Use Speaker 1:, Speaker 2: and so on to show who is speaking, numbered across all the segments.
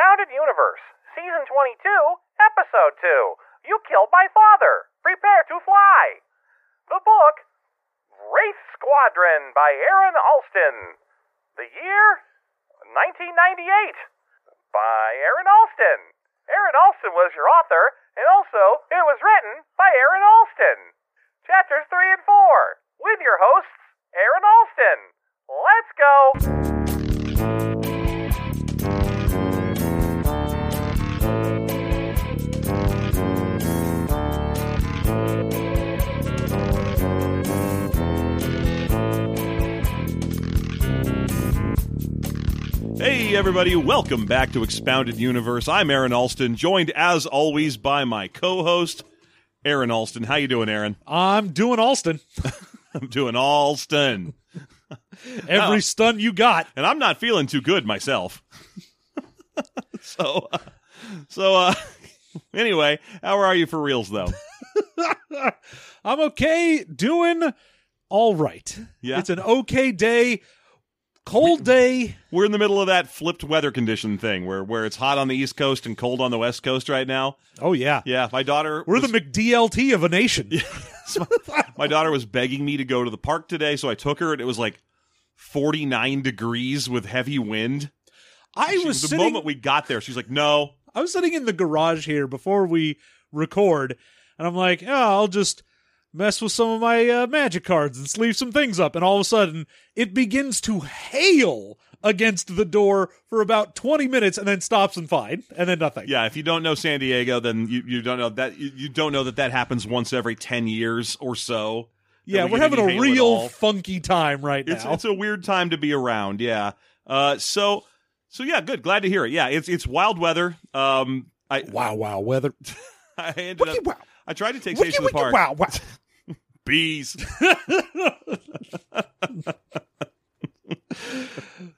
Speaker 1: Welcome Universe, Season 22, Episode 2. You Killed My Father. Prepare to Fly. The book, Wraith Squadron by Aaron Allston. The year, 1998, by Aaron Allston. Aaron Allston was your author, and also it was written by Aaron Allston. Chapters 3 and 4, with your hosts, Aaron Allston. Let's go!
Speaker 2: Hey, everybody, welcome back to Expounded Universe. I'm Aaron Allston, joined as always by my co host, Aaron Allston. How you doing, Aaron?
Speaker 3: I'm doing Alston.
Speaker 2: I'm doing Alston.
Speaker 3: Every
Speaker 2: Oh.
Speaker 3: stun you got.
Speaker 2: And I'm not feeling too good myself. so, uh, so, uh, anyway, how are you for reals, though?
Speaker 3: I'm okay, doing all right.
Speaker 2: Yeah.
Speaker 3: It's an okay day, cold day.
Speaker 2: We're in the middle of that flipped weather condition thing where, where it's hot on the East Coast and cold on the West Coast right now.
Speaker 3: Oh yeah,
Speaker 2: Yeah, my daughter.
Speaker 3: we're
Speaker 2: was-
Speaker 3: the McDLT of a nation.
Speaker 2: My daughter was begging me to go to the park today, so I took her, and it was like 49 degrees with heavy wind.
Speaker 3: I
Speaker 2: She-
Speaker 3: was
Speaker 2: the
Speaker 3: sitting.
Speaker 2: moment we got there, she's like, "No,
Speaker 3: I was sitting in the garage here before we record, and I'm like, oh, I'll just mess with some of my uh, magic cards and sleeve some things up. And all of a sudden, it begins to hail against the door for about 20 minutes, and then stops and fine, and then nothing.
Speaker 2: yeah." If you don't know San Diego, then you, you don't know that you, you don't know that that happens once every 10 years or so.
Speaker 3: Yeah,
Speaker 2: we
Speaker 3: we're having a real funky time right
Speaker 2: It's
Speaker 3: now.
Speaker 2: it's a weird time to be around. Yeah. Uh. So so yeah, good. Glad to hear it. Yeah. It's it's wild weather. Um. I
Speaker 3: wow, wow, weather.
Speaker 2: I ended
Speaker 3: Wiki
Speaker 2: up.
Speaker 3: wow.
Speaker 2: I tried to take
Speaker 3: Wiki,
Speaker 2: Sage to the park.
Speaker 3: wow, wow.
Speaker 2: Bees.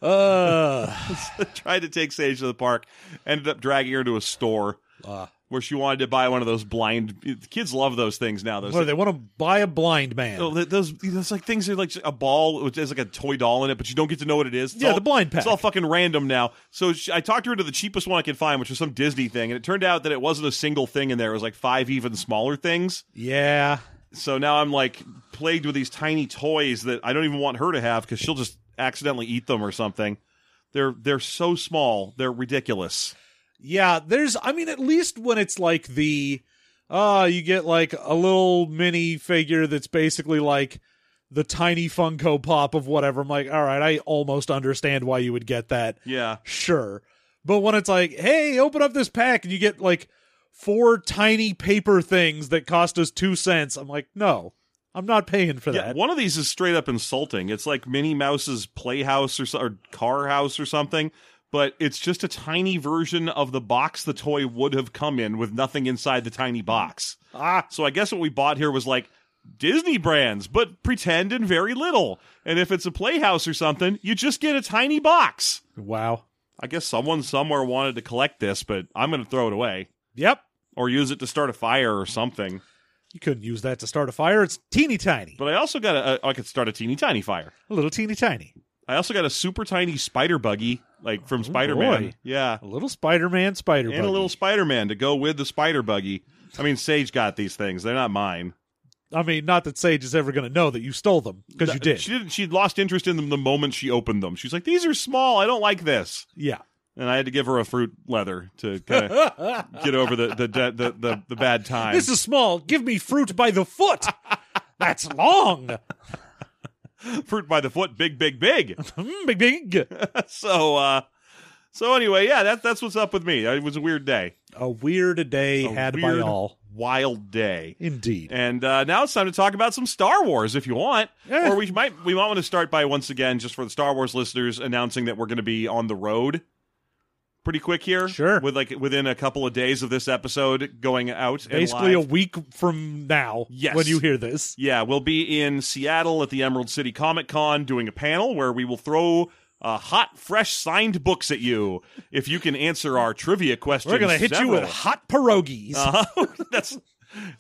Speaker 3: Uh,
Speaker 2: tried to take Sage to the park. Ended up dragging her to a store.
Speaker 3: uh,
Speaker 2: where she wanted to buy one of those blind kids love those things now those
Speaker 3: what, they want to buy a blind man.
Speaker 2: Oh, those those like things are like a ball which has like a toy doll in it, but you don't get to know what it is. It's
Speaker 3: Yeah,
Speaker 2: all-
Speaker 3: the blind pack.
Speaker 2: It's all fucking random now. So she, I talked her to the cheapest one I could find, which was some Disney thing, and it turned out that it wasn't a single thing in there. It was like five even smaller things.
Speaker 3: yeah.
Speaker 2: So now I'm like plagued with these tiny toys that I don't even want her to have because she'll just accidentally eat them or something. They're they're so small, they're ridiculous.
Speaker 3: Yeah, there's I mean at least when it's like the uh you get like a little mini figure that's basically like the tiny Funko Pop of whatever. I'm like, all right, I almost understand why you would get that.
Speaker 2: Yeah.
Speaker 3: Sure. But when it's like, hey, open up this pack and you get like four tiny paper things that cost us two cents, I'm like, no, I'm not paying for
Speaker 2: Yeah,
Speaker 3: that.
Speaker 2: one of these is straight up insulting. It's like Minnie Mouse's playhouse or, or car house or something, but it's just a tiny version of the box the toy would have come in with nothing inside the tiny box.
Speaker 3: ah,
Speaker 2: So I guess what we bought here was like Disney brands, but pretend and very little. And if it's a playhouse or something, you just get a tiny box.
Speaker 3: wow.
Speaker 2: I guess someone somewhere wanted to collect this, but I'm going to throw it away
Speaker 3: Yep.
Speaker 2: or use it to start a fire or something.
Speaker 3: You couldn't use that to start a fire. It's teeny tiny.
Speaker 2: But I also got a, I could start a teeny tiny fire.
Speaker 3: A little teeny tiny.
Speaker 2: I also got a super tiny spider buggy, like from Spider Man.
Speaker 3: Oh.
Speaker 2: Yeah.
Speaker 3: A little Spider Man spider
Speaker 2: And a little Spider Man to go with the spider buggy. I mean, Sage got these things. They're not mine.
Speaker 3: I mean, not that Sage is ever going to know that you stole them because you did.
Speaker 2: She didn't. She lost interest in them the moment she opened them. She's like, "These are small. I don't like this."
Speaker 3: yeah.
Speaker 2: And I had to give her a fruit leather to kind of get over the the, the the the the bad time.
Speaker 3: This is small. Give me fruit by the foot. That's long.
Speaker 2: fruit by the foot, big, big, big.
Speaker 3: Mm, big, big.
Speaker 2: so, uh, so anyway, yeah, that's that's what's up with me. It was a weird day,
Speaker 3: A weird day
Speaker 2: A
Speaker 3: had
Speaker 2: weird,
Speaker 3: by all.
Speaker 2: wild day.
Speaker 3: Indeed.
Speaker 2: And uh, now it's time to talk about some Star Wars, if you want. Or we might we might want to start by once again, just for the Star Wars listeners, announcing that we're going to be on the road pretty quick here.
Speaker 3: Sure.
Speaker 2: With like within a couple of days of this episode going out. and
Speaker 3: Basically, a week from now,
Speaker 2: Yes.
Speaker 3: when you hear this.
Speaker 2: Yeah, we'll be in Seattle at the Emerald City Comic Con doing a panel where we will throw uh, hot, fresh signed books at you if you can answer our trivia questions.
Speaker 3: We're gonna hit you with hot pierogies.
Speaker 2: Uh-huh. That's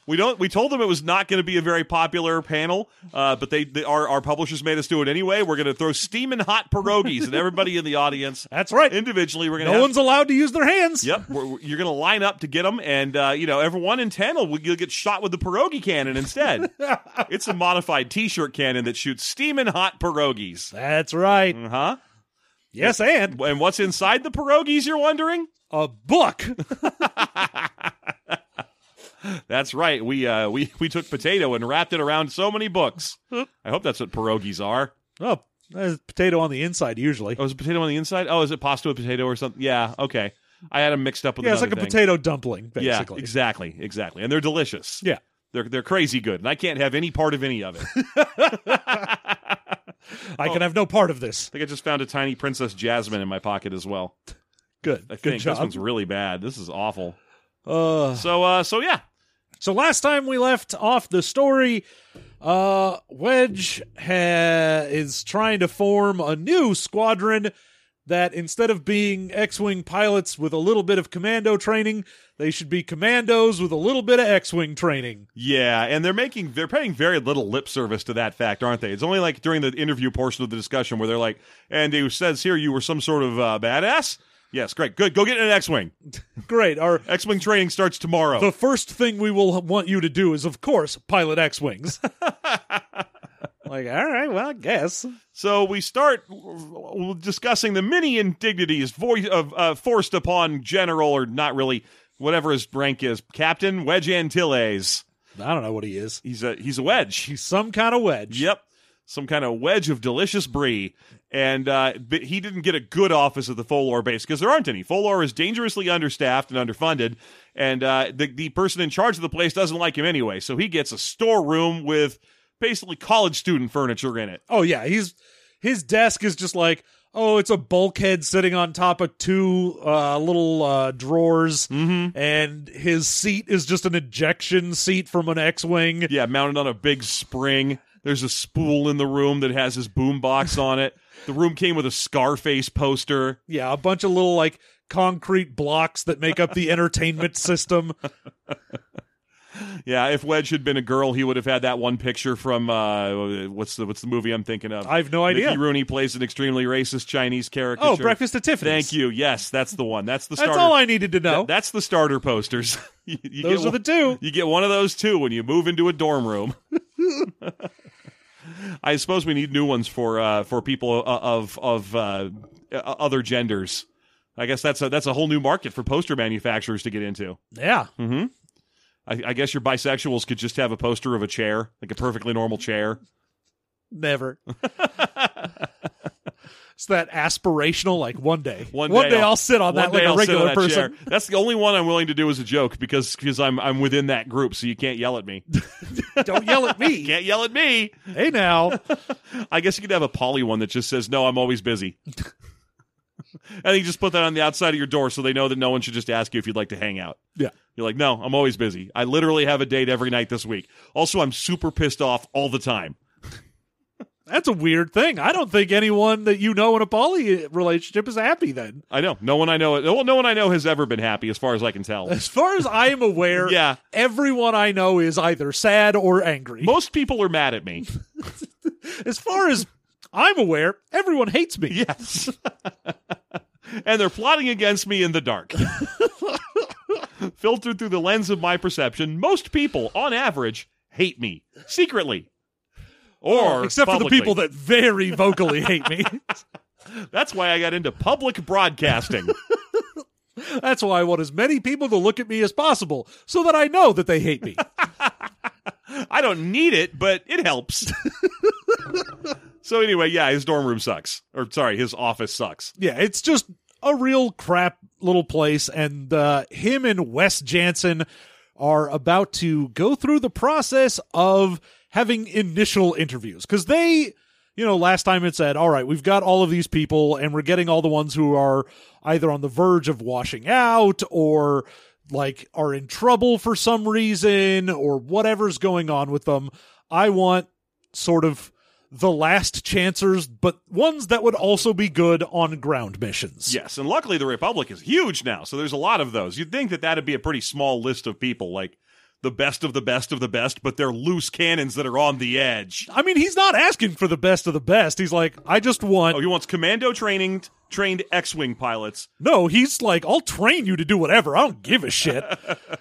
Speaker 2: we don't. We told them it was not going to be a very popular panel, uh, but they, they our our publishers made us do it anyway. We're going to throw steaming hot pierogies at everybody in the audience
Speaker 3: That's right.
Speaker 2: individually. We're going to
Speaker 3: no
Speaker 2: have,
Speaker 3: one's allowed to use their hands.
Speaker 2: Yep, we're, we're- you're going to line up to get them, and uh, you know, every one in ten will you'll get shot with the pierogi cannon instead. it's a modified T-shirt cannon that shoots steaming hot pierogies.
Speaker 3: That's right.
Speaker 2: Uh huh.
Speaker 3: Yes, and
Speaker 2: And what's inside the pierogies? You're wondering.
Speaker 3: a book.
Speaker 2: That's right. We uh we we took potato and wrapped it around so many books. I hope that's what pierogies are.
Speaker 3: oh, there's potato on the inside usually.
Speaker 2: Oh, is it potato on the inside? Oh, is it pasta with potato or something? Yeah. Okay. I had them mixed up with.
Speaker 3: yeah, it's like a
Speaker 2: thing.
Speaker 3: potato dumpling,
Speaker 2: Yeah,
Speaker 3: basically.
Speaker 2: exactly, exactly, and they're delicious.
Speaker 3: Yeah.
Speaker 2: They're they're crazy good, and I can't have any part of any of it.
Speaker 3: I can have no part of this.
Speaker 2: I think I just found a tiny Princess Jasmine in my pocket as well.
Speaker 3: Good.
Speaker 2: I
Speaker 3: Good job.
Speaker 2: this one's really bad. This is awful.
Speaker 3: Uh,
Speaker 2: So uh so yeah.
Speaker 3: So last time we left off the story, uh, Wedge ha- is trying to form a new squadron that instead of being X-wing pilots with a little bit of commando training, they should be commandos with a little bit of X-wing training.
Speaker 2: Yeah, and they're making they're paying very little lip service to that fact, aren't they? It's only like during the interview portion of the discussion where they're like, "And it says here you were some sort of uh, badass." Yes, great, good. Go get an X-wing.
Speaker 3: Great. Our
Speaker 2: X-wing training starts tomorrow.
Speaker 3: the first thing we will want you to do is, of course, pilot X-wings. like, all right, well, I guess.
Speaker 2: So we start discussing the many indignities voice of uh, forced upon General or not really whatever his rank is, Captain Wedge Antilles.
Speaker 3: I don't know what he is.
Speaker 2: He's a he's a wedge.
Speaker 3: He's some kind of wedge.
Speaker 2: Yep. Some kind of wedge of delicious brie. And uh, but he didn't get a good office at the Folor base because there aren't any. Folor is dangerously understaffed and underfunded. And uh, the, the person in charge of the place doesn't like him anyway. So he gets a storeroom with basically college student furniture in it.
Speaker 3: Oh yeah, he's his desk is just like oh, it's a bulkhead sitting on top of two uh, little uh, drawers,
Speaker 2: Mm-hmm.
Speaker 3: and his seat is just an ejection seat from an X-wing.
Speaker 2: Yeah, mounted on a big spring. There's a spool in the room that has his boombox on it. The room came with a Scarface poster.
Speaker 3: Yeah, a bunch of little like concrete blocks that make up the entertainment system.
Speaker 2: Yeah, if Wedge had been a girl, he would have had that one picture from uh, what's the what's the movie I'm thinking of?
Speaker 3: I have no idea.
Speaker 2: Mickey Rooney plays an extremely racist Chinese character.
Speaker 3: Oh, Breakfast at Tiffany's.
Speaker 2: Thank you. Yes, that's the one. That's the
Speaker 3: That's all I needed to know.
Speaker 2: Th- that's the starter posters. you, you
Speaker 3: Those are the
Speaker 2: one-
Speaker 3: two.
Speaker 2: You get one of those two when you move into a dorm room. I suppose we need new ones for uh, for people uh, of of uh, uh, other genders. I guess that's a that's a whole new market for poster manufacturers to get into.
Speaker 3: Yeah.
Speaker 2: I, I guess your bisexuals could just have a poster of a chair, like a perfectly normal chair.
Speaker 3: Never. it's that aspirational, like one day.
Speaker 2: One
Speaker 3: day,
Speaker 2: day
Speaker 3: I'll,
Speaker 2: I'll-
Speaker 3: sit on that like a
Speaker 2: I'll sit
Speaker 3: regular person.
Speaker 2: chair. That's the only one I'm willing to do as a joke because because I'm I'm within that group, so you can't yell at me.
Speaker 3: Don't yell at me.
Speaker 2: can't yell at me.
Speaker 3: hey now.
Speaker 2: I guess you could have a poly one that just says, "No, I'm always busy." and you just put that on the outside of your door so they know that no one should just ask you if you'd like to hang out.
Speaker 3: Yeah.
Speaker 2: You're like, "No, I'm always busy. I literally have a date every night this week." Also, I'm super pissed off all the time.
Speaker 3: That's a weird thing. I don't think anyone that you know in a poly relationship is happy then.
Speaker 2: I know. No one I know well, no one I know has ever been happy as far as I can tell.
Speaker 3: As far as I am aware,
Speaker 2: Yeah.
Speaker 3: everyone I know is either sad or angry.
Speaker 2: Most people are mad at me.
Speaker 3: As far as I'm aware, everyone hates me.
Speaker 2: Yes. and they're plotting against me in the dark. Filtered through the lens of my perception, most people, on average, hate me secretly. Or
Speaker 3: Except for the people that very vocally hate me.
Speaker 2: That's why I got into public broadcasting.
Speaker 3: That's why I want as many people to look at me as possible so that I know that they hate me.
Speaker 2: I don't need it, but it helps. so anyway, yeah, his dorm room sucks. Or sorry, his office sucks.
Speaker 3: yeah, it's just a real crap little place. And uh, him and Wes Janson are about to go through the process of having initial interviews because they you know, last time it said, all right, we've got all of these people and we're getting all the ones who are either on the verge of washing out or like are in trouble for some reason or whatever's going on with them. I want sort of the last chancers, but ones that would also be good on ground missions.
Speaker 2: Yes, and luckily the Republic is huge now, so there's a lot of those. You'd think that that'd be a pretty small list of people, like the best of the best of the best, but they're loose cannons that are on the edge.
Speaker 3: I mean, he's not asking for the best of the best. He's like, I just want.
Speaker 2: Oh, he wants commando training trained X-wing pilots.
Speaker 3: No, he's like, I'll train you to do whatever. I don't give a shit.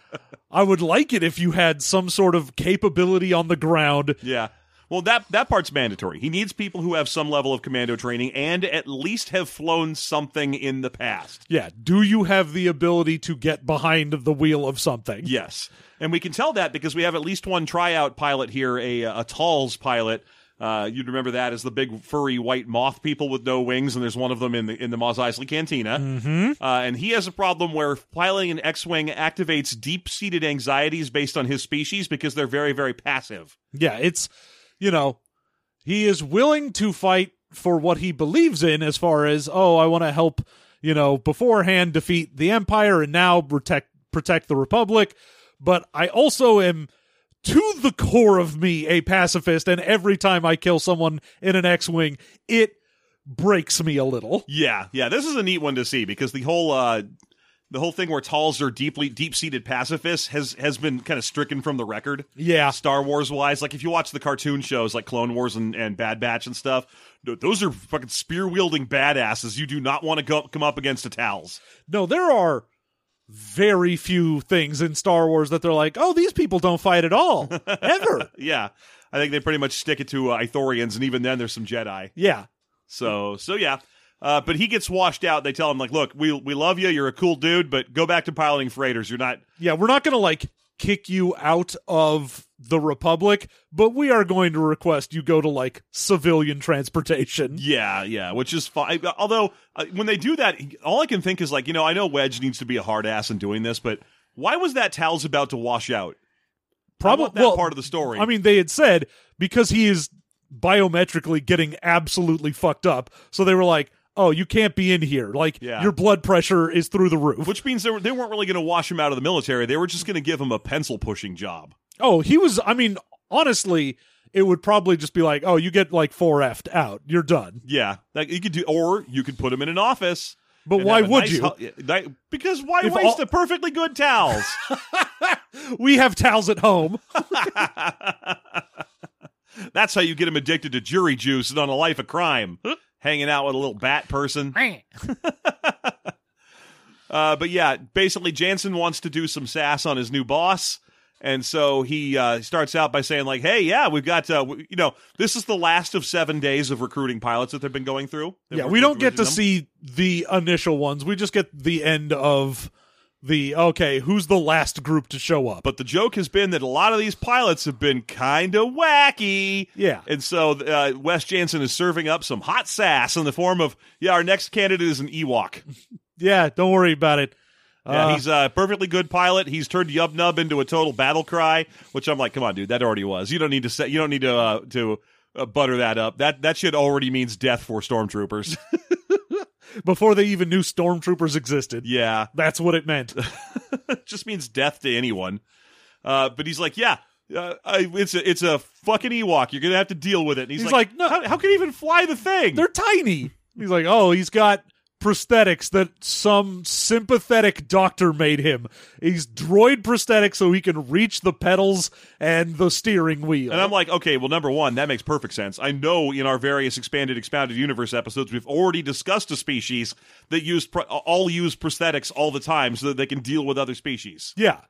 Speaker 3: I would like it if you had some sort of capability on the ground.
Speaker 2: Yeah. Well, that that part's mandatory. He needs people who have some level of commando training and at least have flown something in the past.
Speaker 3: Yeah. Do you have the ability to get behind the wheel of something?
Speaker 2: Yes, and we can tell that because we have at least one tryout pilot here, a a Talz pilot. Uh, you'd remember that as the big furry white moth people with no wings, and there's one of them in the in the Mos Eisley Cantina.
Speaker 3: Mm-hmm.
Speaker 2: Uh, and he has a problem where piloting an X-wing activates deep-seated anxieties based on his species because they're very very passive.
Speaker 3: Yeah, it's you know, he is willing to fight for what he believes in as far as, oh, I want to help, you know, beforehand defeat the empire and now protect protect the republic, but I also am to the core of me a pacifist and every time I kill someone in an X-wing, it breaks me a little.
Speaker 2: Yeah, yeah, this is a neat one to see because the whole uh, the whole thing where Talz are deeply deep seated pacifists has has been kind of stricken from the record.
Speaker 3: Yeah.
Speaker 2: Star Wars wise, like if you watch the cartoon shows like Clone Wars and, and Bad Batch and stuff, those are fucking spear wielding badasses. You do not want to go come up against a Talz.
Speaker 3: No, there are very few things in Star Wars that they're like, oh, these people don't fight at all, ever.
Speaker 2: Yeah, I think they pretty much stick it to uh, Ithorians, and even then there's some Jedi.
Speaker 3: Yeah.
Speaker 2: So so yeah. Uh, but he gets washed out. They tell him like, "Look, we we love you. You're a cool dude, but go back to piloting freighters. You're not
Speaker 3: Yeah, we're not going to like kick you out of the Republic, but we are going to request you go to like civilian transportation.
Speaker 2: Yeah, yeah, which is fine. Although uh, when they do that, all I can think is like, you know, I know Wedge needs to be a hard ass in doing this, but why was that Talz about to wash out?
Speaker 3: Probably
Speaker 2: that
Speaker 3: well,
Speaker 2: part of the story.
Speaker 3: I mean, they had said because he is biometrically getting absolutely fucked up, so they were like, "Oh, you can't be in here. Like
Speaker 2: Yeah.
Speaker 3: your blood pressure is through the roof."
Speaker 2: which means they, were, they weren't really going to wash him out of the military. They were just going to give him a pencil pushing job.
Speaker 3: oh, he was. I mean, honestly, it would probably just be like, "Oh, you get like four effed out. You're done."
Speaker 2: Yeah, like you could do, or you could put him in an office.
Speaker 3: But why would
Speaker 2: nice
Speaker 3: you?
Speaker 2: hu- because why
Speaker 3: If
Speaker 2: waste
Speaker 3: all-
Speaker 2: a perfectly good towels?
Speaker 3: we have towels at home.
Speaker 2: That's how you get him addicted to jury juice and on a life of crime. Hanging out with a little bat person. Uh, but yeah, basically, Janson wants to do some sass on his new boss. And so he uh, starts out by saying, like, hey, yeah, we've got, uh, w- you know, this is the last of seven days of recruiting pilots that they've been going through.
Speaker 3: Yeah, we don't get to
Speaker 2: them.
Speaker 3: see the initial ones. We just get the end of the okay, who's the last group to show up?
Speaker 2: But the joke has been that a lot of these pilots have been kind of wacky.
Speaker 3: Yeah.
Speaker 2: And so uh, Wes Janson is serving up some hot sass in the form of, yeah, our next candidate is an Ewok.
Speaker 3: yeah, don't worry about it.
Speaker 2: Yeah,
Speaker 3: Uh,
Speaker 2: he's a perfectly good pilot. He's turned Yub Nub into a total battle cry, which I'm like, come on, dude, that already was. You don't need to say, you don't need to uh, to uh, butter that up. That that shit already means death for stormtroopers.
Speaker 3: before they even knew stormtroopers existed.
Speaker 2: yeah,
Speaker 3: That's what it meant.
Speaker 2: just means death to anyone. Uh, but he's like, yeah. Uh, I, it's a it's a fucking Ewok. You're gonna have to deal with it. And he's,
Speaker 3: He's
Speaker 2: like,
Speaker 3: like, no.
Speaker 2: how, how can he even fly the thing?
Speaker 3: They're tiny. He's like, oh, he's got prosthetics that some sympathetic doctor made him. He's droid prosthetic so he can reach the pedals and the steering wheel.
Speaker 2: And I'm like, okay, well, number one, that makes perfect sense. I know in our various expanded, expounded universe episodes, we've already discussed a species that use pro- all use prosthetics all the time so that they can deal with other species.
Speaker 3: yeah.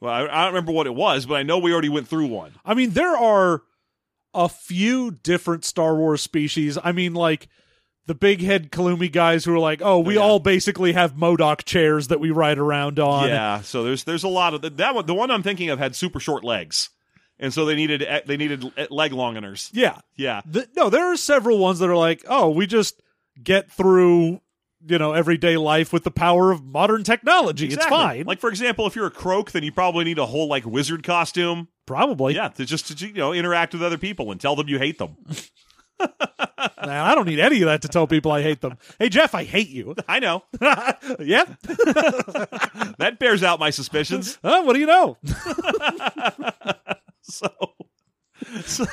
Speaker 2: Well, I, I don't remember what it was, but I know we already went through one.
Speaker 3: I mean, there are a few different Star Wars species. I mean, like the big head Kalumi guys who are like, oh, we
Speaker 2: yeah.
Speaker 3: all basically have MODOK chairs that we ride around on.
Speaker 2: yeah, so there's there's a lot of that one. The one I'm thinking of had super short legs, and so they needed eh, they needed eh, leg longeners.
Speaker 3: Yeah.
Speaker 2: Yeah,
Speaker 3: The- no, there are several ones that are like, oh, we just get through, you know, everyday life with the power of modern technology.
Speaker 2: exactly.
Speaker 3: It's fine.
Speaker 2: Like for example, if you're a croak, then you probably need a whole like wizard costume.
Speaker 3: Probably.
Speaker 2: Yeah, to just to you know interact with other people and tell them you hate them.
Speaker 3: Man, I don't need any of that to tell people I hate them. Hey, Jeff, I hate you.
Speaker 2: I know.
Speaker 3: yeah.
Speaker 2: That bears out my suspicions.
Speaker 3: Huh, what do you know?
Speaker 2: So, so-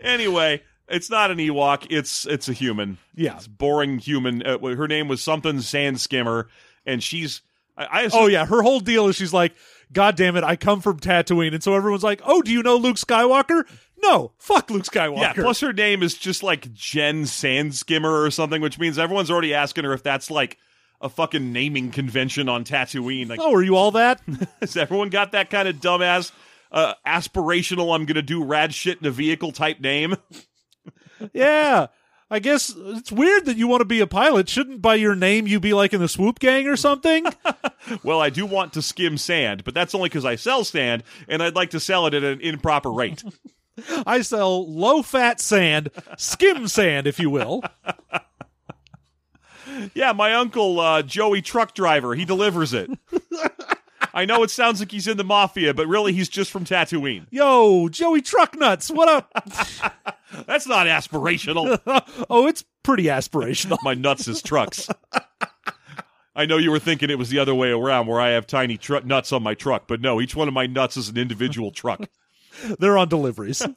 Speaker 2: anyway, it's not an Ewok. It's it's a human.
Speaker 3: Yeah.
Speaker 2: It's boring human. Uh, her name was something Sand Skimmer, and she's. I, I assume,
Speaker 3: Oh, yeah. Her whole deal is she's like, God damn it, I come from Tatooine. And so everyone's like, oh, do you know Luke Skywalker? No, fuck Luke Skywalker.
Speaker 2: Yeah, plus her name is just like Jen Sand Skimmer or something, which means everyone's already asking her if that's like a fucking naming convention on Tatooine. Like,
Speaker 3: oh, are you all that?
Speaker 2: has everyone got that kind of dumbass, uh, aspirational, I'm gonna do rad shit in a vehicle type name?
Speaker 3: yeah. I guess it's weird that you want to be a pilot. Shouldn't by your name you be like in the swoop gang or something?
Speaker 2: Well, I do want to skim sand, but that's only because I sell sand, and I'd like to sell it at an improper rate.
Speaker 3: I sell low fat sand, skim sand, if you will.
Speaker 2: yeah, my uncle, uh, Joey Truck Driver, he delivers it. I know it sounds like he's in the mafia, but really he's just from Tatooine.
Speaker 3: Yo, Joey Truck Nuts, what up?
Speaker 2: That's not aspirational.
Speaker 3: oh, it's pretty aspirational.
Speaker 2: my nuts is trucks. I know you were thinking it was the other way around, where I have tiny tru- nuts on my truck, but no, each one of my nuts is an individual truck.
Speaker 3: They're on deliveries.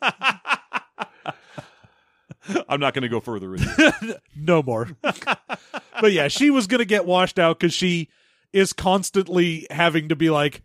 Speaker 2: I'm not going to go further into it.
Speaker 3: no more. but yeah, she was going to get washed out because she is constantly having to be like,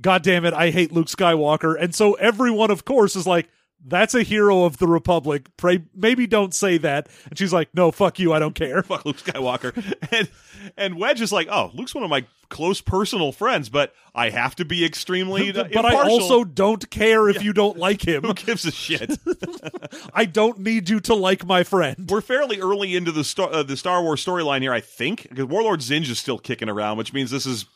Speaker 3: God damn it, I hate Luke Skywalker. And so everyone, of course, is like, that's a hero of the Republic. Pray, maybe don't say that. And she's like, no, fuck you, I don't care.
Speaker 2: Fuck Luke Skywalker. And and Wedge is like, oh, Luke's one of my close personal friends, but I have to be extremely
Speaker 3: but I also don't care if you don't like him.
Speaker 2: who gives a shit?
Speaker 3: I don't need you to like my friend.
Speaker 2: We're fairly early into the Star, uh, the Star Wars storyline here, I think, because Warlord Zsinj is still kicking around, which means this is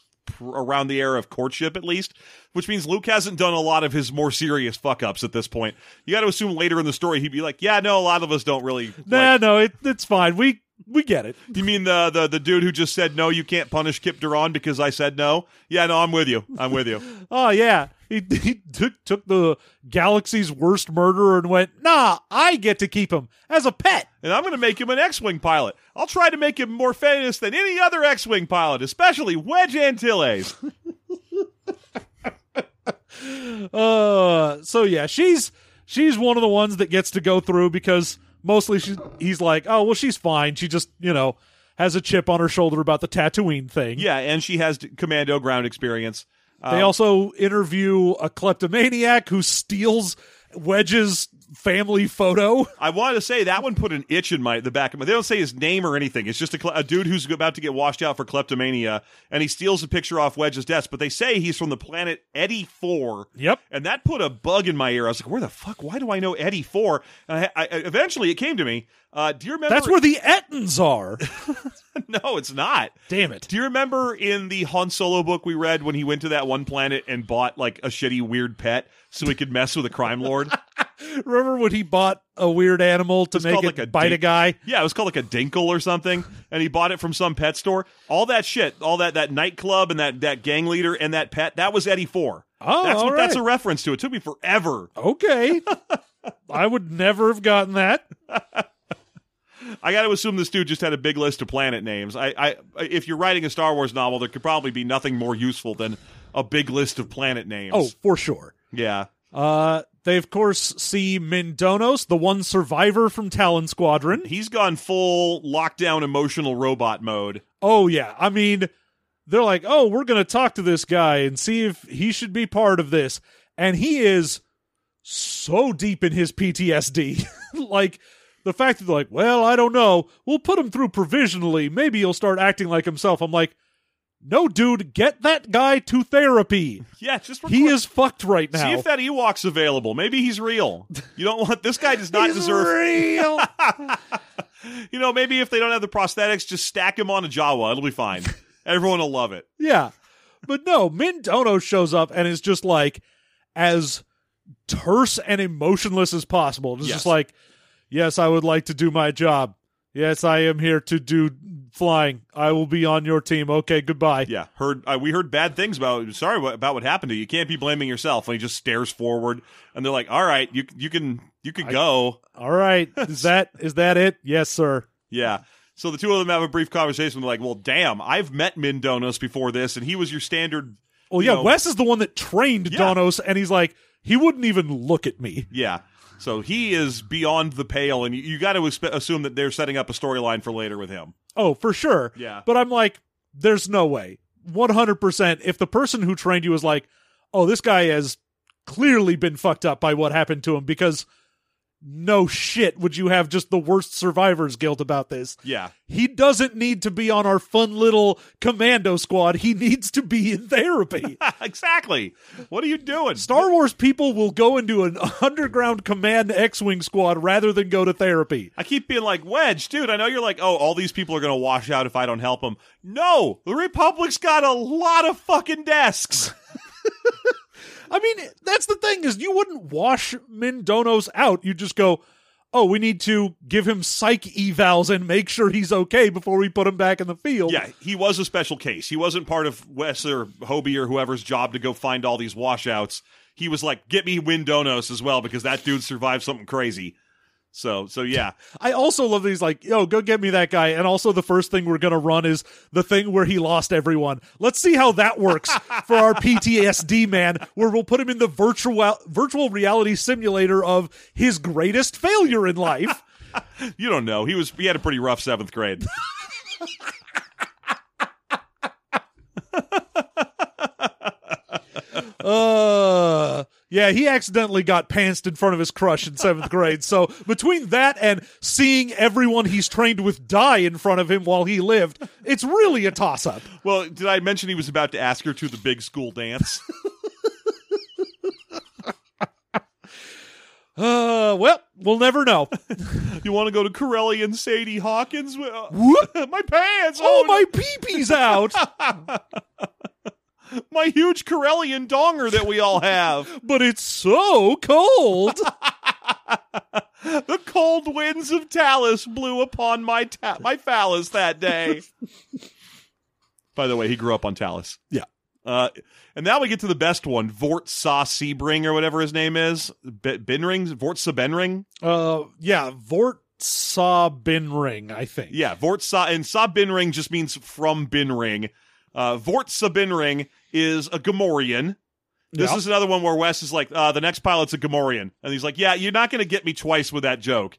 Speaker 2: around the era of courtship at least, which means Luke hasn't done a lot of his more serious fuck ups at this point. You got to assume later in the story he'd be like, "Yeah, no, a lot of us don't really."
Speaker 3: Nah,
Speaker 2: like-
Speaker 3: no, it, it's fine. We we get it.
Speaker 2: You mean the, the the dude who just said no? You can't punish Kyp Durron because I said no. Yeah, no, I'm with you. I'm with you.
Speaker 3: Oh yeah, he, he took took the galaxy's worst murderer and went, nah, I get to keep him as a pet.
Speaker 2: And I'm going to make him an X-wing pilot. I'll try to make him more famous than any other X-wing pilot, especially Wedge Antilles.
Speaker 3: Uh, so yeah, she's she's one of the ones that gets to go through because mostly she's he's like, oh well, she's fine. She just you know has a chip on her shoulder about the Tatooine thing.
Speaker 2: yeah, and she has commando ground experience.
Speaker 3: They
Speaker 2: Um,
Speaker 3: also interview a kleptomaniac who steals Wedge's family photo.
Speaker 2: I wanted to say that one put an itch in my the back of my. They don't say his name or anything. It's just a, a dude who's about to get washed out for kleptomania, and he steals a picture off Wedge's desk. But they say he's from the planet Etti Four.
Speaker 3: Yep.
Speaker 2: And that put a bug in my ear. I was like, "Where the fuck? Why do I know Etti Four? And I, I, eventually, it came to me. Uh, do you remember?
Speaker 3: That's where the Ettons are.
Speaker 2: no, it's not.
Speaker 3: Damn it.
Speaker 2: Do you remember in the Han Solo book we read when he went to that one planet and bought like a shitty weird pet so he could mess with a crime lord?
Speaker 3: Remember when he bought a weird animal to make it
Speaker 2: like a
Speaker 3: bite a guy?
Speaker 2: Yeah, it was called like a dinkle or something, and he bought it from some pet store. All that shit, all that that nightclub and that that gang leader and that pet, that was Etti Four.
Speaker 3: Oh,
Speaker 2: that's that's a reference to. It took me forever.
Speaker 3: Okay. I would never have gotten that.
Speaker 2: I got to assume this dude just had a big list of planet names. I, I, if you're writing a Star Wars novel, there could probably be nothing more useful than a big list of planet names.
Speaker 3: Oh, for sure.
Speaker 2: yeah.
Speaker 3: Uh, they of course see Myn Donos, the one survivor from Talon Squadron.
Speaker 2: He's gone full lockdown emotional robot mode.
Speaker 3: Oh yeah, I mean, they're like, oh, we're gonna talk to this guy and see if he should be part of this, and he is so deep in his PTSD, like. The fact that they're like, well, I don't know. We'll put him through provisionally. Maybe he'll start acting like himself. I'm like, no, dude, get that guy to therapy.
Speaker 2: Yeah, just
Speaker 3: He is fucked right now.
Speaker 2: See if that Ewok's available. Maybe he's real. You don't want this guy does not
Speaker 3: He's
Speaker 2: deserve.
Speaker 3: real.
Speaker 2: You know, maybe if they don't have the prosthetics, just stack him on a Jawa. It'll be fine. Everyone will love it.
Speaker 3: Yeah. But no, Mindono shows up and is just like as terse and emotionless as possible. It's
Speaker 2: Yes.
Speaker 3: just like, yes, I would like to do my job. Yes, I am here to do flying. I will be on your team. Okay, goodbye.
Speaker 2: Yeah, heard. Uh, we heard bad things about. Sorry about what happened to you. You can't be blaming yourself. And he just stares forward, and they're like, "All right, you you can you can go."
Speaker 3: All right. Is that is that it? Yes, sir.
Speaker 2: Yeah. So the two of them have a brief conversation. They're like, "Well, damn, I've met Myn Donos before this, and he was your standard."
Speaker 3: Well,
Speaker 2: you
Speaker 3: yeah,
Speaker 2: know-
Speaker 3: Wes is the one that trained
Speaker 2: Yeah.
Speaker 3: Donos, and he's like, he wouldn't even look at me.
Speaker 2: Yeah. So he is beyond the pale, and you, you got to expe- assume that they're setting up a storyline for later with him.
Speaker 3: Oh, for sure.
Speaker 2: Yeah.
Speaker 3: But I'm like, there's no way. 100%. If the person who trained you is like, oh, this guy has clearly been fucked up by what happened to him because no shit would you have just the worst survivor's guilt about this.
Speaker 2: Yeah.
Speaker 3: He doesn't need to be on our fun little commando squad. He needs to be in therapy.
Speaker 2: exactly. What are you doing?
Speaker 3: Star Wars people will go into an underground command X-wing squad rather than go to therapy.
Speaker 2: I keep being like, Wedge, dude, I know you're like, oh, all these people are going to wash out if I don't help them. No, the Republic's got a lot of fucking desks.
Speaker 3: I mean, that's the thing is you wouldn't wash Myn Donos out. You just go, "Oh, we need to give him psych evals and make sure he's okay before we put him back in the field."
Speaker 2: yeah, he was a special case. He wasn't part of Wes or Hobie or whoever's job to go find all these washouts. He was like, get me Myn Donos as well because that dude survived something crazy. So, so yeah.
Speaker 3: I also love these like, "Yo, go get me that guy." And also the first thing we're going to run is the thing where he lost everyone. Let's see how that works for our PTSD man where we'll put him in the virtual virtual reality simulator of his greatest failure in life.
Speaker 2: You don't know. He was he had a pretty rough seventh grade.
Speaker 3: Uh, yeah, he accidentally got pantsed in front of his crush in seventh grade. So between that and seeing everyone he's trained with die in front of him while he lived, it's really a toss up.
Speaker 2: well, did I mention he was about to ask her to the big school dance?
Speaker 3: Uh, well, we'll never know.
Speaker 2: you want to go to Corelli and Sadie Hawkins? My pants!
Speaker 3: Oh,
Speaker 2: Oh,
Speaker 3: my pee-pee's out,
Speaker 2: my huge Corellian donger that we all have.
Speaker 3: but it's so cold.
Speaker 2: the cold winds of Talus blew upon my ta- my phallus that day. By the way, he grew up on Talus.
Speaker 3: Yeah.
Speaker 2: Uh, and now we get to the best one, Vort Sa Sebring or whatever his name is. B- Benring? Vort Sa Benring?
Speaker 3: Uh, yeah, Vort saw Binring, I think.
Speaker 2: Yeah, Vort Sa and Sa Binring just means from Benring. Uh, Vort Sa Benring is a Gamorrean. This
Speaker 3: Yeah.
Speaker 2: is another one where Wes is like, uh, the next pilot's a Gamorrean. And he's like, yeah, you're not going to get me twice with that joke.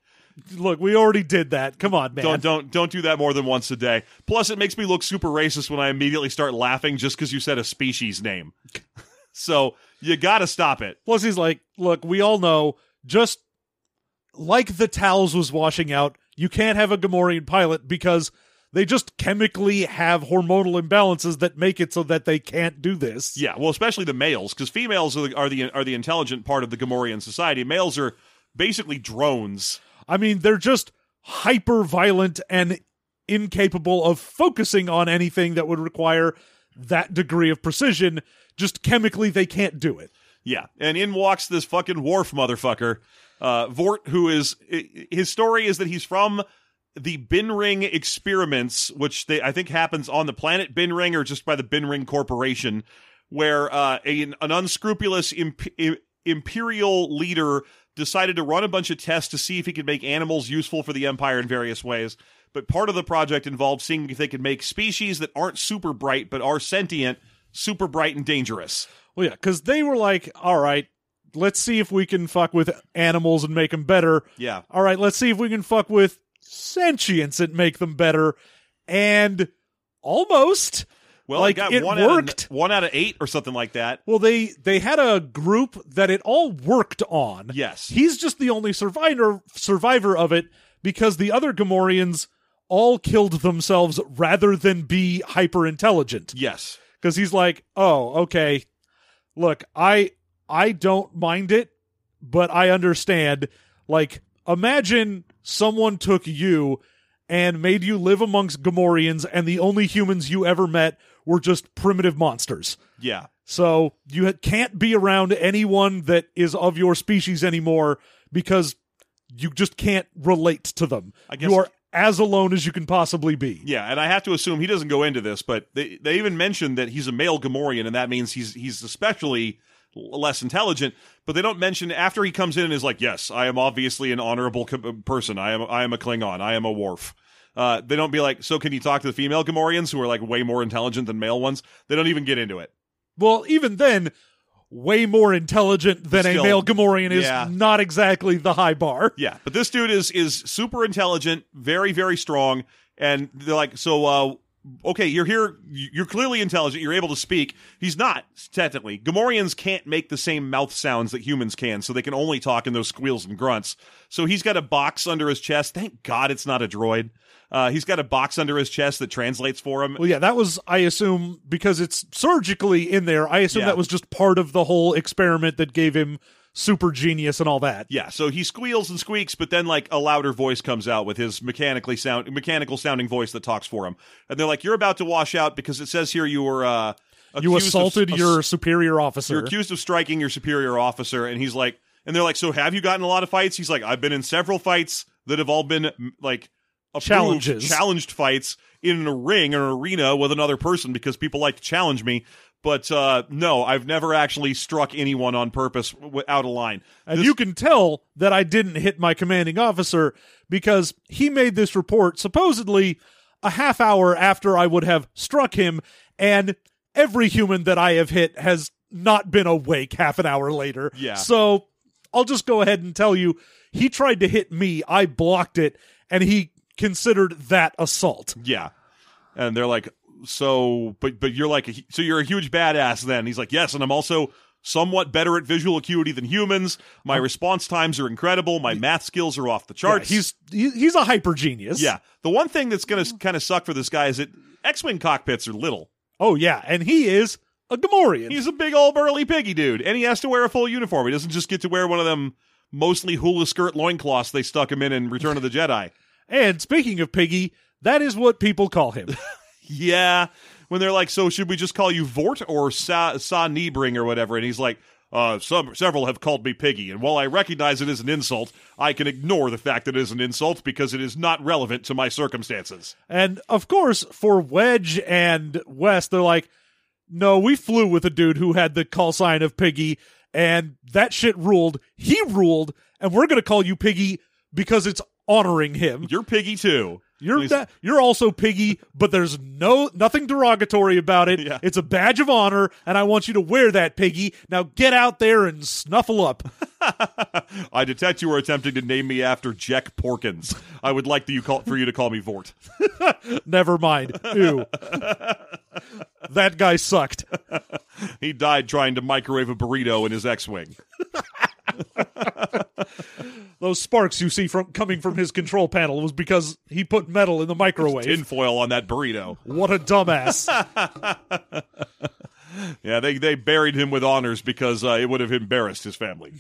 Speaker 3: Look, we already did that. Come on, man.
Speaker 2: Don't don't don't do that more than once a day. Plus, it makes me look super racist when I immediately start laughing just because you said a species name. so you got to stop it.
Speaker 3: Plus, he's like, look, we all know, just like the towels was washing out, you can't have a Gamorrean pilot because they just chemically have hormonal imbalances that make it so that they can't do this.
Speaker 2: Yeah, well, especially the males, because females are the, are the are the intelligent part of the Gamorrean society. Males are basically drones.
Speaker 3: I mean, they're just hyper violent and incapable of focusing on anything that would require that degree of precision. Just chemically, they can't do it.
Speaker 2: Yeah, and in walks this fucking Worf motherfucker, uh, Vort, who is his story is that he's from the Binring experiments, which they I think happens on the planet Binring or just by the Binring Corporation, where uh, a, an unscrupulous imp- imperial leader decided to run a bunch of tests to see if he could make animals useful for the Empire in various ways. But part of the project involved seeing if they could make species that aren't super bright but are sentient, super bright and dangerous.
Speaker 3: Well, yeah, because they were like, all right, let's see if we can fuck with animals and make them better.
Speaker 2: Yeah.
Speaker 3: All right, let's see if we can fuck with sentience and make them better. And almost.
Speaker 2: Well,
Speaker 3: Like,
Speaker 2: it one
Speaker 3: worked.
Speaker 2: Out of, one out of eight or something like that.
Speaker 3: Well, they they had a group that it all worked on.
Speaker 2: Yes.
Speaker 3: He's just the only survivor survivor of it because the other Gamorreans all killed themselves rather than be hyper intelligent.
Speaker 2: yes.
Speaker 3: Because he's like, oh, okay, look, I I don't mind it, but I understand. Like, imagine someone took you and made you live amongst Gamorreans, and the only humans you ever met were just primitive monsters.
Speaker 2: Yeah.
Speaker 3: So you can't be around anyone that is of your species anymore because you just can't relate to them.
Speaker 2: I guess-
Speaker 3: you are as alone as you can possibly be.
Speaker 2: Yeah, and I have to assume he doesn't go into this, but they they even mentioned that he's a male Gamorrean, and that means he's he's especially less intelligent. But they don't mention after he comes in and is like, "Yes, I am obviously an honorable co- person. I am I am a Klingon. I am a Worf." Uh, they don't be like, "So can you talk to the female Gamorreans who are like way more intelligent than male ones?" They don't even get into it.
Speaker 3: Well, even then, way more intelligent than
Speaker 2: Still,
Speaker 3: a male Gamorrean is
Speaker 2: yeah.
Speaker 3: not exactly the high bar.
Speaker 2: Yeah, but this dude is is super intelligent, very very strong, and they're like, so uh, okay, you're here, you're clearly intelligent, you're able to speak. He's not technically. Gamorreans can't make the same mouth sounds that humans can, so they can only talk in those squeals and grunts. So he's got a box under his chest. Thank God it's not a droid. Uh, he's got a box under his chest that translates for him.
Speaker 3: Well, yeah, that was, I assume, because it's surgically in there. I assume
Speaker 2: Yeah.
Speaker 3: that was just part of the whole experiment that gave him super genius and all that.
Speaker 2: Yeah, so he squeals and squeaks, but then like a louder voice comes out with his mechanically sound mechanical sounding voice that talks for him. And they're like, "You're about to wash out because it says here you were uh
Speaker 3: You assaulted
Speaker 2: of,
Speaker 3: your superior officer.
Speaker 2: you're accused of striking your superior officer." And he's like, and they're like, "So have you gotten a lot of fights?" He's like, "I've been in several fights that have all been like approved,
Speaker 3: Challenges.
Speaker 2: challenged fights in a ring or an arena with another person because people like to challenge me." But uh, no, I've never actually struck anyone on purpose w- out of line.
Speaker 3: And
Speaker 2: This-
Speaker 3: you can tell that I didn't hit my commanding officer because he made this report supposedly a half hour after I would have struck him, and every human that I have hit has not been awake half an hour later.
Speaker 2: Yeah.
Speaker 3: So I'll just go ahead and tell you he tried to hit me, I blocked it, and he considered that assault.
Speaker 2: Yeah. And they're like, so, but, but you're like, a, so you're a huge badass then. He's like, yes. And I'm also somewhat better at visual acuity than humans. My response times are incredible. My math skills are off the
Speaker 3: Oh. Yeah, he's he, he's a hyper genius.
Speaker 2: yeah. The one thing that's going to kind of suck for this guy is that X-Wing cockpits are little.
Speaker 3: Oh yeah, and he is a Gamorrean.
Speaker 2: He's a big old burly piggy dude. And he has to wear a full uniform. He doesn't just get to wear one of them mostly hula skirt loincloths they stuck him in in Return of the Jedi.
Speaker 3: and speaking of Piggy, that is what people call him.
Speaker 2: yeah. When they're like, so should we just call you Vort or Sa, Sa Niebring or whatever? And he's like, uh, some, several have called me Piggy. And while I recognize it is an insult, I can ignore the fact that it is an insult because it is not relevant to my circumstances.
Speaker 3: And of course, for Wedge and West, they're like, no, we flew with a dude who had the call sign of Piggy, and that shit ruled. He ruled, and we're going to call you Piggy because it's honoring him.
Speaker 2: You're Piggy too.
Speaker 3: You're not, you're also Piggy, but there's no nothing derogatory about it.
Speaker 2: Yeah.
Speaker 3: It's a badge of honor, and I want you to wear that, Piggy. Now get out there and snuffle up.
Speaker 2: I detect you are attempting to name me after Jek Porkins. I would like you call, for you to call me Vort.
Speaker 3: Never mind. Ew. that guy sucked.
Speaker 2: He died trying to microwave a burrito in his X-wing.
Speaker 3: those sparks you see from coming from his control panel was because he put metal in the microwave.
Speaker 2: Tinfoil on that burrito.
Speaker 3: what a dumbass.
Speaker 2: Yeah, they they buried him with honors because uh, it would have embarrassed his family.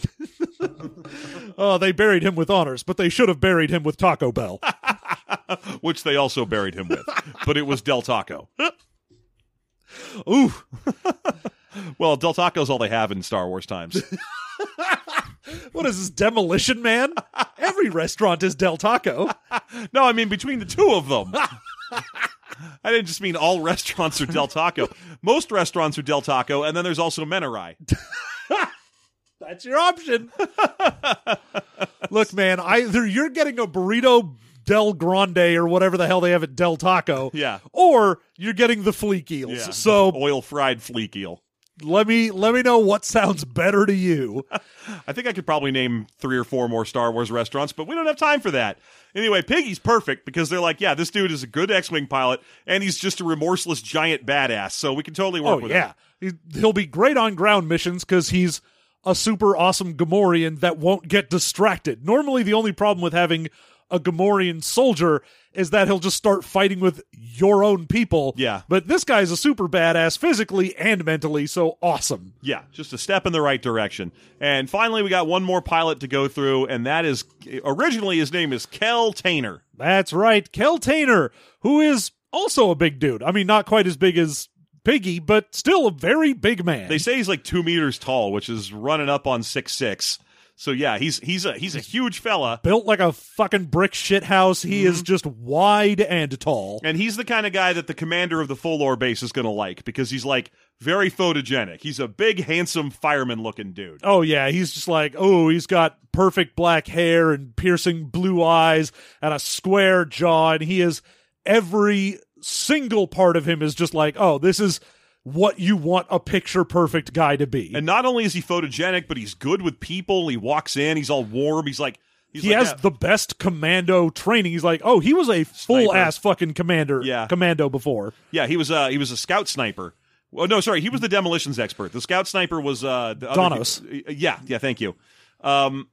Speaker 3: oh, they buried him with honors, but they should have buried him with Taco Bell.
Speaker 2: which they also buried him with. But it was Del Taco.
Speaker 3: Ooh,
Speaker 2: Well, Del Taco's all they have in Star Wars times.
Speaker 3: What is this, Demolition Man? Every restaurant is Del Taco.
Speaker 2: No, I mean between the two of them. I didn't just mean all restaurants are Del Taco. Most restaurants are Del Taco, and then there's also Manarai.
Speaker 3: That's your option. Look, man, either you're getting a burrito Del Grande or whatever the hell they have at Del Taco,
Speaker 2: Yeah.
Speaker 3: or you're getting the fleek eels.
Speaker 2: Yeah.
Speaker 3: So
Speaker 2: oil fried fleek eel.
Speaker 3: Let me let me know what sounds better to you.
Speaker 2: I think I could probably name three or four more Star Wars restaurants, but we don't have time for that. Anyway, Piggy's perfect because they're like, yeah, this dude is a good X-wing pilot, and he's just a remorseless giant badass, so we can totally work
Speaker 3: Oh
Speaker 2: with him.
Speaker 3: yeah, He- he'll be great on ground missions because he's a super awesome Gamorrean that won't get distracted. Normally, the only problem with having a Gamorrean soldier is that he'll just start fighting with your own people.
Speaker 2: Yeah.
Speaker 3: but this guy's a super badass physically and mentally, so awesome.
Speaker 2: Yeah, just a step in the right direction. And finally, we got one more pilot to go through, and that is originally his name is Kel Tainer.
Speaker 3: That's right, Kel Tainer, who is also a big dude. I mean, not quite as big as Piggy, but still a very big man.
Speaker 2: They say he's like two meters tall, which is running up on six six. So yeah, he's he's a he's a huge fella.
Speaker 3: Built like a fucking brick shit house. He
Speaker 2: Mm-hmm.
Speaker 3: is just wide and tall.
Speaker 2: And he's the kind of guy that the commander of the Folor base is going to like because he's like very photogenic. He's a big, handsome fireman looking dude.
Speaker 3: Oh yeah, he's just like, oh, he's got perfect black hair and piercing blue eyes and a square jaw, and he is every single part of him is just like, oh, this is what you want a picture perfect guy to be.
Speaker 2: And not only is he photogenic, but he's good with people. He walks in, he's all warm. He's like, he's
Speaker 3: he
Speaker 2: like,
Speaker 3: has
Speaker 2: yeah.
Speaker 3: the best commando training. He's like, oh, he was a full ass fucking commander,
Speaker 2: Yeah.
Speaker 3: commando before.
Speaker 2: yeah, he was uh he was a scout sniper. Well, no, sorry, he was the demolitions expert. The scout sniper was uh the other-
Speaker 3: Donos.
Speaker 2: Yeah, yeah, thank you. Um,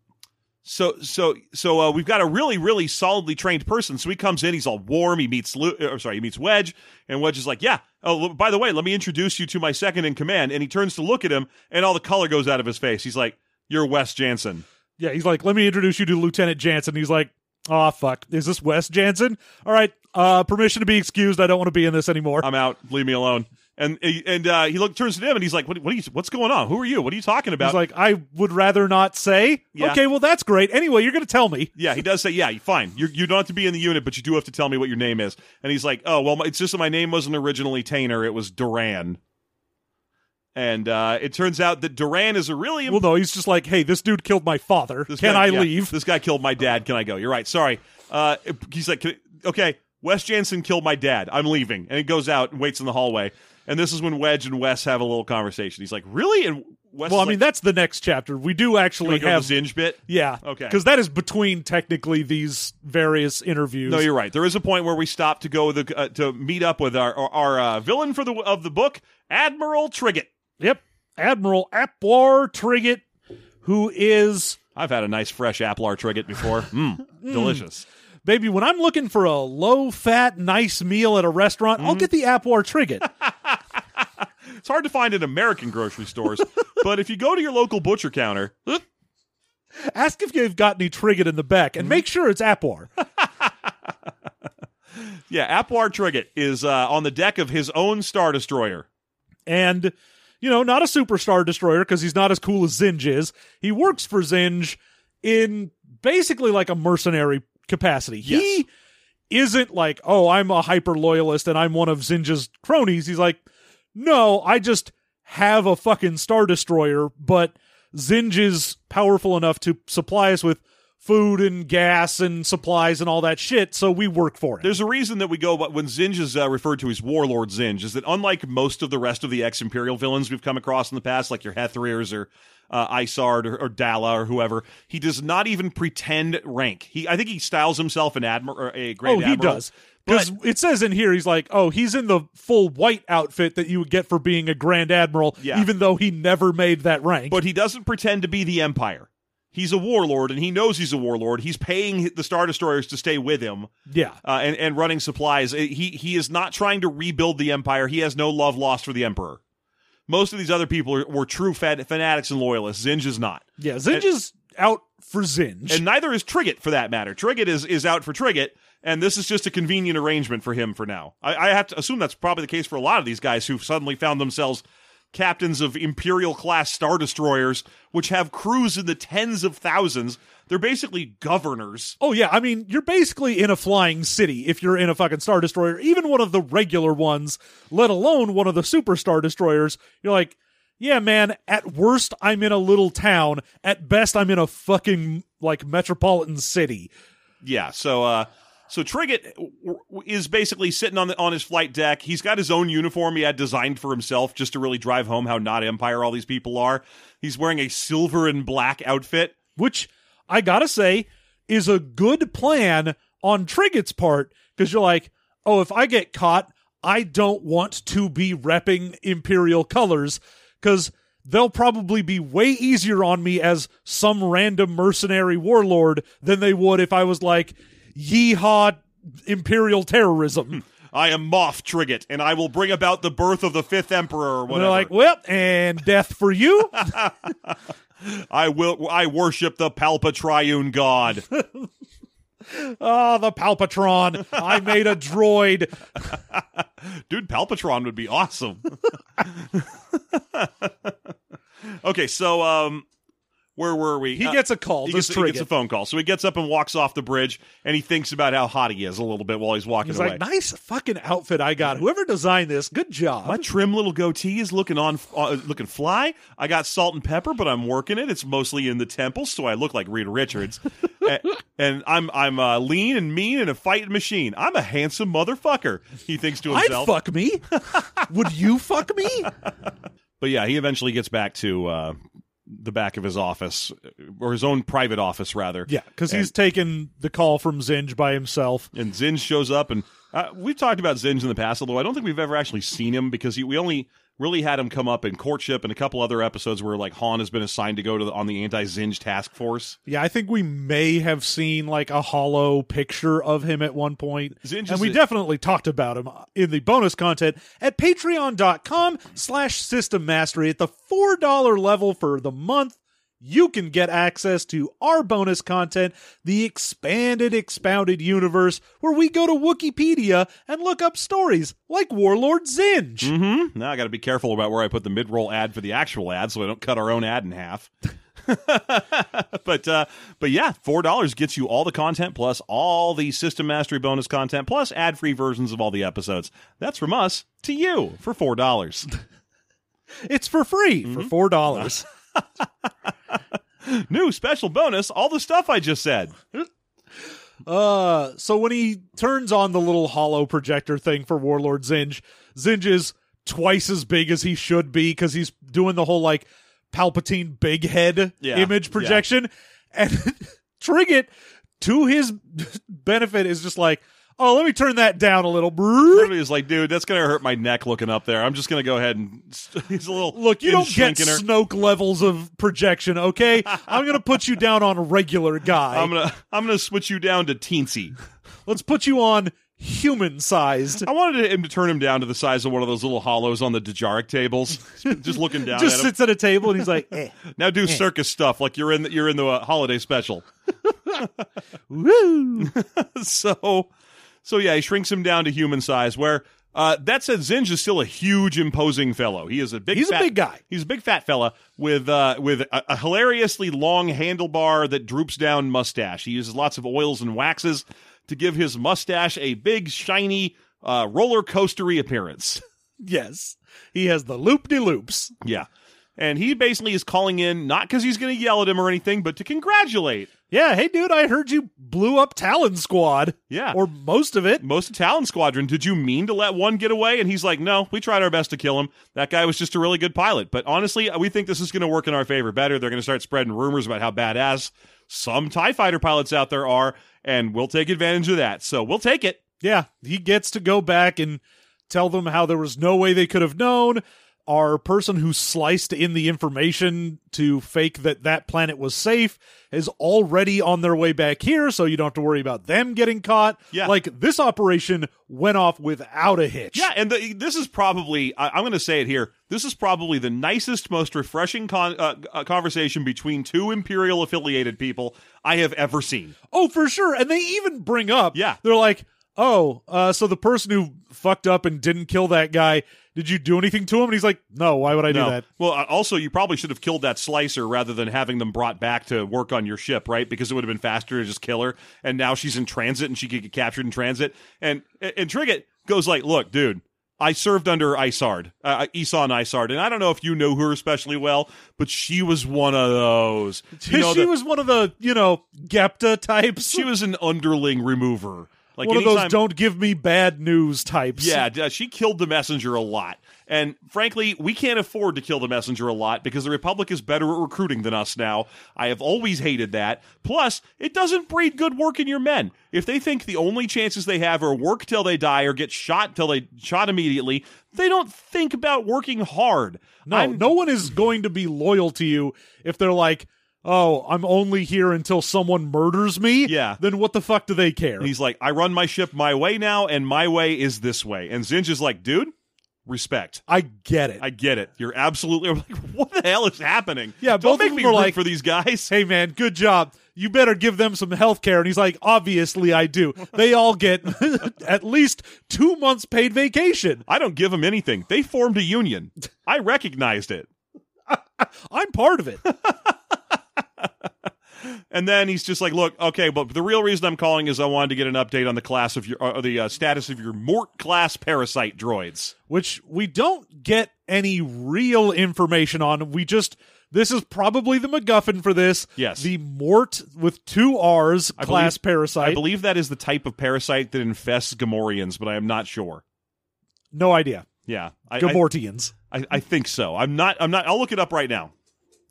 Speaker 2: so so so uh, we've got a really really solidly trained person. So he comes in, he's all warm. He meets Lu- or sorry, he meets Wedge, and Wedge is like, "Yeah, oh by the way, let me introduce you to my second in command." And he turns to look at him, and all the color goes out of his face. He's like, "You're Wes Janson."
Speaker 3: Yeah, he's like, let me introduce you to Lieutenant Janson. He's like, oh fuck, is this Wes Janson? All right, uh, permission to be excused. I don't want to be in this anymore.
Speaker 2: I'm out. Leave me alone. And and uh, he look turns to him and he's like, "What? What are you? What's going on? Who are you? What are you talking about?"
Speaker 3: He's like, I would rather not say.
Speaker 2: Yeah.
Speaker 3: Okay, well that's great. Anyway, you're going to tell me.
Speaker 2: Yeah, he does say, "Yeah, fine. You're, you don't have to be in the unit, but you do have to tell me what your name is." And he's like, "Oh, well, my- it's just that my name wasn't originally Tainer; it was Duran." And uh, it turns out that Duran is a really
Speaker 3: Well, no, he's just like, hey, this dude killed my father.
Speaker 2: This
Speaker 3: Can
Speaker 2: guy-
Speaker 3: I
Speaker 2: yeah,
Speaker 3: leave?
Speaker 2: This guy killed my dad. Can I go? You're right. Sorry. Uh, he's like, "Can- okay, Wes Janson killed my dad. I'm leaving. And he goes out and waits in the hallway. And this is when Wedge and Wes have a little conversation. He's like, really? And Wes
Speaker 3: Well, I
Speaker 2: is
Speaker 3: mean,
Speaker 2: like,
Speaker 3: that's the next chapter. We do
Speaker 2: "Can I
Speaker 3: actually have.
Speaker 2: the Zsinj bit.
Speaker 3: yeah.
Speaker 2: Okay.
Speaker 3: Because that is between technically these various interviews.
Speaker 2: No, you're right. There is a point where we stop to go the, uh, to meet up with our our, uh, villain for the of the book, Admiral Trigit.
Speaker 3: Yep. Admiral Aplar Trigit, who is.
Speaker 2: I've had a nice fresh Aplar Trigit before. Mm, delicious.
Speaker 3: Baby, when I'm looking for a low fat, nice meal at a restaurant,
Speaker 2: Mm-hmm.
Speaker 3: I'll get the Aplar Trigit.
Speaker 2: It's hard to find in American grocery stores, but if you go to your local butcher counter,
Speaker 3: Ask if you've got any Trigit in the back and make sure it's Aplar.
Speaker 2: yeah, Aplar Trigit is uh, on the deck of his own Star Destroyer.
Speaker 3: and you know, not a superstar destroyer because he's not as cool as Zsinj is. He works for Zsinj in basically like a mercenary capacity. He isn't like, oh, I'm a hyper loyalist and I'm one of Zsinj's cronies. He's like, no, I just have a fucking star destroyer, but Zsinj is powerful enough to supply us with food and gas and supplies and all that shit, so we work for it.
Speaker 2: There's a reason that we go, but when Zsinj is uh, referred to as Warlord Zsinj, is that unlike most of the rest of the ex Imperial villains we've come across in the past, like your Hethrirs or uh, Isard or, or Daala or whoever, he does not even pretend rank. He, I think he styles himself an admiral or a
Speaker 3: Oh,
Speaker 2: grand
Speaker 3: he
Speaker 2: admiral.
Speaker 3: does. Because it says in here, he's like, oh, he's in the full white outfit that you would get for being a Grand Admiral,
Speaker 2: Yeah.
Speaker 3: even though he never made that rank.
Speaker 2: But he doesn't pretend to be the Empire. He's a warlord, and he knows he's a warlord. He's paying the Star Destroyers to stay with him
Speaker 3: yeah.
Speaker 2: uh, and, and running supplies. He, he is not trying to rebuild the Empire. He has no love lost for the Emperor. Most of these other people are, were true fan- fanatics and loyalists. Zsinj is not.
Speaker 3: Yeah. Zsinj is out for Zsinj.
Speaker 2: And neither is Trigit, for that matter. Trigit is, is out for Trigit, and this is just a convenient arrangement for him for now. I, I have to assume that's probably the case for a lot of these guys who've suddenly found themselves captains of Imperial class Star Destroyers, which have crews in the tens of thousands. They're basically governors.
Speaker 3: oh, yeah. I mean, you're basically in a flying city if you're in a fucking Star Destroyer, even one of the regular ones, let alone one of the Super Star Destroyers. You're like, yeah, man, at worst, I'm in a little town. At best, I'm in a fucking, like, metropolitan city.
Speaker 2: Yeah, so uh so Trigit uh, w- is basically sitting on the on his flight deck. He's got his own uniform he had designed for himself just to really drive home how not Empire all these people are. He's wearing a silver and black outfit.
Speaker 3: which I gotta say is a good plan on Trigit's part because you're like, oh, if I get caught, I don't want to be repping Imperial colors because they'll probably be way easier on me as some random mercenary warlord than they would if I was like, yeehaw, Imperial terrorism.
Speaker 2: I am Moff Trigit, and I will bring about the birth of the fifth Emperor or
Speaker 3: And
Speaker 2: whatever.
Speaker 3: they're like, well, and death for you.
Speaker 2: I will I worship the Palpa Triune God.
Speaker 3: oh, the Palpatron. I made a droid.
Speaker 2: Dude, Palpatron would be awesome. okay, so um where were we?
Speaker 3: He
Speaker 2: Uh,
Speaker 3: gets a call.
Speaker 2: he
Speaker 3: Just
Speaker 2: gets, he gets a phone call. So he gets up and walks off the bridge, and he thinks about how hot he is a little bit while he's walking
Speaker 3: He's
Speaker 2: away.
Speaker 3: like, nice fucking outfit I got. Whoever designed this, good job.
Speaker 2: My trim little goatee is looking on, uh, looking fly. I got salt and pepper, but I'm working it. It's mostly in the temples, so I look like Reed Richards. and, and I'm I'm uh, lean and mean and a fighting machine. I'm a handsome motherfucker. He thinks to himself, I'd
Speaker 3: fuck me. Would you fuck me?
Speaker 2: But yeah, he eventually gets back to uh, the back of his office, or his own private office, rather.
Speaker 3: Yeah, because he's taken the call from Zsinj by himself.
Speaker 2: and Zsinj shows up, and uh, we've talked about Zsinj in the past, although I don't think we've ever actually seen him because he, we only really had him come up in courtship and a couple other episodes where like Han has been assigned to go to the, on the anti-Zsinj task force.
Speaker 3: Yeah, I think we may have seen like a hollow picture of him at one point.
Speaker 2: Zsinj
Speaker 3: and we
Speaker 2: a-
Speaker 3: definitely talked about him in the bonus content at patreon.com slash system mastery at the $4 level for the month. You can get access to our bonus content, the expanded, expounded universe, where we go to Wikipedia and look up stories like Warlord Zsinj.
Speaker 2: Mm-hmm. Now I got to be careful about where I put the mid-roll ad for the actual ad, so I don't cut our own ad in half. but uh, but yeah, four dollars gets you all the content plus all the System Mastery bonus content plus ad-free versions of all the episodes. That's from us to you for four dollars.
Speaker 3: It's for free
Speaker 2: Mm-hmm.
Speaker 3: for $4.
Speaker 2: New special bonus, all the stuff I just said.
Speaker 3: Uh, so when he turns on the little hollow projector thing for Warlord Zsinj, Zsinj is twice as big as he should be because he's doing the whole like Palpatine big head
Speaker 2: Yeah,
Speaker 3: image projection, and Trigit, to his benefit, is just like, "Oh, let me turn that down a little."
Speaker 2: Literally is like, dude, that's gonna hurt my neck looking up there. I'm just gonna go ahead and he's a little
Speaker 3: Look, you don't get
Speaker 2: her.
Speaker 3: Snoke levels of projection, okay? I'm gonna put you down on a regular guy.
Speaker 2: I'm gonna I'm gonna switch you down to teensy.
Speaker 3: Let's put you on human sized.
Speaker 2: I wanted him to turn him down to the size of one of those little hollows on the Dejarik tables, just looking down
Speaker 3: Just
Speaker 2: at him.
Speaker 3: sits at a table and he's like, eh.
Speaker 2: Now do circus stuff like you're in the, you're in the uh, holiday special.
Speaker 3: Woo!
Speaker 2: so so yeah, he shrinks him down to human size. Where uh, that said, Zsinj is still a huge, imposing fellow. He is a big.
Speaker 3: He's a big guy.
Speaker 2: He's a big fat fella with uh, with a, a hilariously long handlebar that droops down mustache. He uses lots of oils and waxes to give his mustache a big, shiny, uh, roller coastery appearance.
Speaker 3: Yes. He has the loop de loops.
Speaker 2: Yeah. And he basically is calling in not because he's going to yell at him or anything, but to congratulate.
Speaker 3: Yeah, hey dude, I heard you blew up Talon Squad.
Speaker 2: Yeah.
Speaker 3: Or most of it.
Speaker 2: Most of Talon Squadron, did you mean to let one get away? And he's like, no, we tried our best to kill him. That guy was just a really good pilot. But honestly, we think this is going to work in our favor better. They're going to start spreading rumors about how badass some TIE fighter pilots out there are, and we'll take advantage of that. So we'll take it.
Speaker 3: Yeah, he gets to go back and tell them how there was no way they could have known. Our person who sliced in the information to fake that that planet was safe is already on their way back here, so you don't have to worry about them getting caught.
Speaker 2: Yeah.
Speaker 3: Like, this operation went off without a hitch.
Speaker 2: Yeah, and the, this is probably, I, I'm going to say it here, this is probably the nicest, most refreshing con, uh, uh, conversation between two Imperial affiliated people I have ever seen.
Speaker 3: Oh, for sure. And they even bring up,
Speaker 2: Yeah.
Speaker 3: they're like, oh, uh, so the person who fucked up and didn't kill that guy, did you do anything to him? And he's like, no, why would I do that?
Speaker 2: Well, uh, also, you probably should have killed that slicer rather than having them brought back to work on your ship, right? Because it would have been faster to just kill her. And now she's in transit and she could get captured in transit. And and Trigit goes like, "Look, dude." I served under Isard, uh, Ysanne Isard, and I don't know if you know her especially well, but she was one of those. You know,
Speaker 3: she
Speaker 2: the-
Speaker 3: was one of the, you know, Gepta types.
Speaker 2: she was an underling remover. Like
Speaker 3: one of those don't give me bad news types.
Speaker 2: Yeah, uh, she killed the messenger a lot. And frankly, we can't afford to kill the messenger a lot because the Republic is better at recruiting than us now. I have always hated that. Plus, it doesn't breed good work in your men. If they think the only chances they have are work till they die or get shot till they shot immediately, they don't think about working hard.
Speaker 3: No,
Speaker 2: I'm-
Speaker 3: no one is going to be loyal to you if they're like, oh, I'm only here until someone murders me.
Speaker 2: Yeah.
Speaker 3: Then what the fuck do they care?
Speaker 2: And he's like, I run my ship my way now, and my way is this way. And Zsinj is like, dude, respect.
Speaker 3: I get it.
Speaker 2: I get it. You're absolutely like, what the hell is happening?
Speaker 3: Yeah,
Speaker 2: don't
Speaker 3: both of
Speaker 2: make
Speaker 3: them
Speaker 2: me root
Speaker 3: like-
Speaker 2: for these guys.
Speaker 3: hey man, good job. You better give them some health care. And he's like, obviously I do. They all get at least two months paid vacation.
Speaker 2: I don't give them anything. They formed a union. I recognized it.
Speaker 3: I'm part of it.
Speaker 2: and then he's just like, "Look, okay, but the real reason I'm calling is I wanted to get an update on the class of your, uh, the uh, status of your Mort class parasite droids."
Speaker 3: which we don't get any real information on. We just this is probably the MacGuffin for this.
Speaker 2: Yes.
Speaker 3: the Mort with two R's
Speaker 2: I
Speaker 3: class
Speaker 2: believe-
Speaker 3: parasite.
Speaker 2: I believe that is the type of parasite that infests Gamorreans, but I am not sure.
Speaker 3: no idea.
Speaker 2: Yeah, I,
Speaker 3: Gamortians.
Speaker 2: I, I think so. I'm not. I'm not. I'll look it up right now.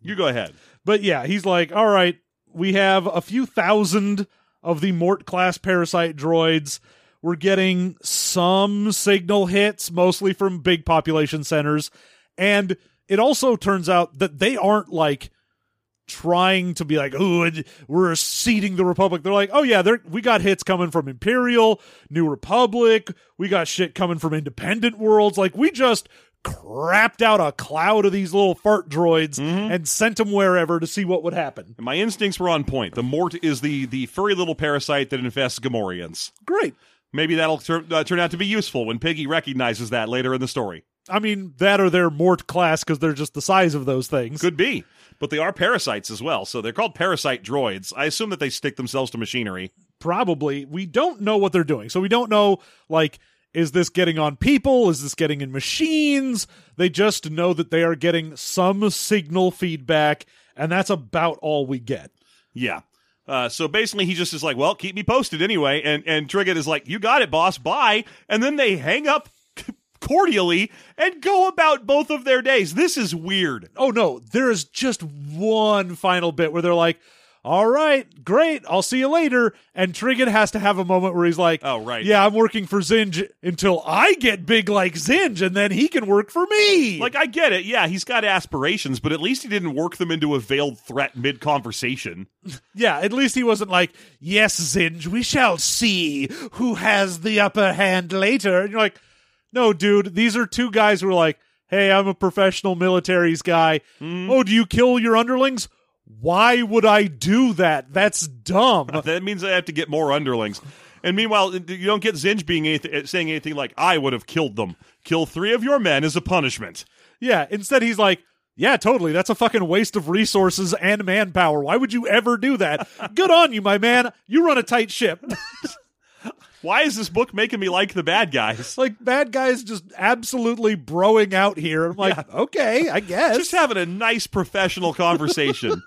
Speaker 2: You go ahead.
Speaker 3: But yeah, he's like, all right, we have a few thousand of the Mort class parasite droids. We're getting some signal hits, mostly from big population centers. And it also turns out that they aren't like trying to be like, oh, we're seeding the Republic. They're like, oh yeah, we got hits coming from Imperial, New Republic. We got shit coming from independent worlds. Like we just crapped out a cloud of these little fart droids and sent them wherever to see what would happen.
Speaker 2: And my instincts were on point. The Mort is the the furry little parasite that infests Gamorreans.
Speaker 3: Great.
Speaker 2: Maybe that'll tur- uh, turn out to be useful when Piggy recognizes that later in the story.
Speaker 3: I mean, that or they're Mort class because they're just the size of those things.
Speaker 2: Could be, but they are parasites as well, so they're called parasite droids. I assume that they stick themselves to machinery.
Speaker 3: Probably. We don't know what they're doing. So we don't know, like, is this getting on people? Is this getting in machines? They just know that they are getting some signal feedback, and that's about all we get.
Speaker 2: Yeah. Uh, so basically, he just is like, "Well, keep me posted anyway." And and Trigit is like, "You got it, boss. Bye." And then they hang up cordially and go about both of their days. This is weird.
Speaker 3: Oh no, there is just one final bit where they're like, "All right, great, I'll see you later." And Trigon has to have a moment where he's like,
Speaker 2: Oh, right.
Speaker 3: yeah, I'm working for Zsinj until I get big like Zsinj, and then he can work for me."
Speaker 2: Like, I get it. Yeah, he's got aspirations, but at least he didn't work them into a veiled threat mid conversation.
Speaker 3: yeah, at least he wasn't like, "Yes, Zsinj, we shall see who has the upper hand later." And you're like, "No, dude, these are two guys who are like." Hey, I'm a professional militaries guy. Hmm. Oh, do you kill your underlings? Why would I do that? That's dumb.
Speaker 2: That means I have to get more underlings. And meanwhile, you don't get Zsinj being anything, uh, saying anything like, I would have killed them. Kill three of your men as a punishment.
Speaker 3: Yeah, instead he's like, yeah, totally. That's a fucking waste of resources and manpower. Why would you ever do that? Good on you, my man. You run a tight ship.
Speaker 2: Why is this book making me like the bad guys?
Speaker 3: like bad guys just absolutely broing out here. I'm like, okay, I guess.
Speaker 2: Just having a nice professional conversation.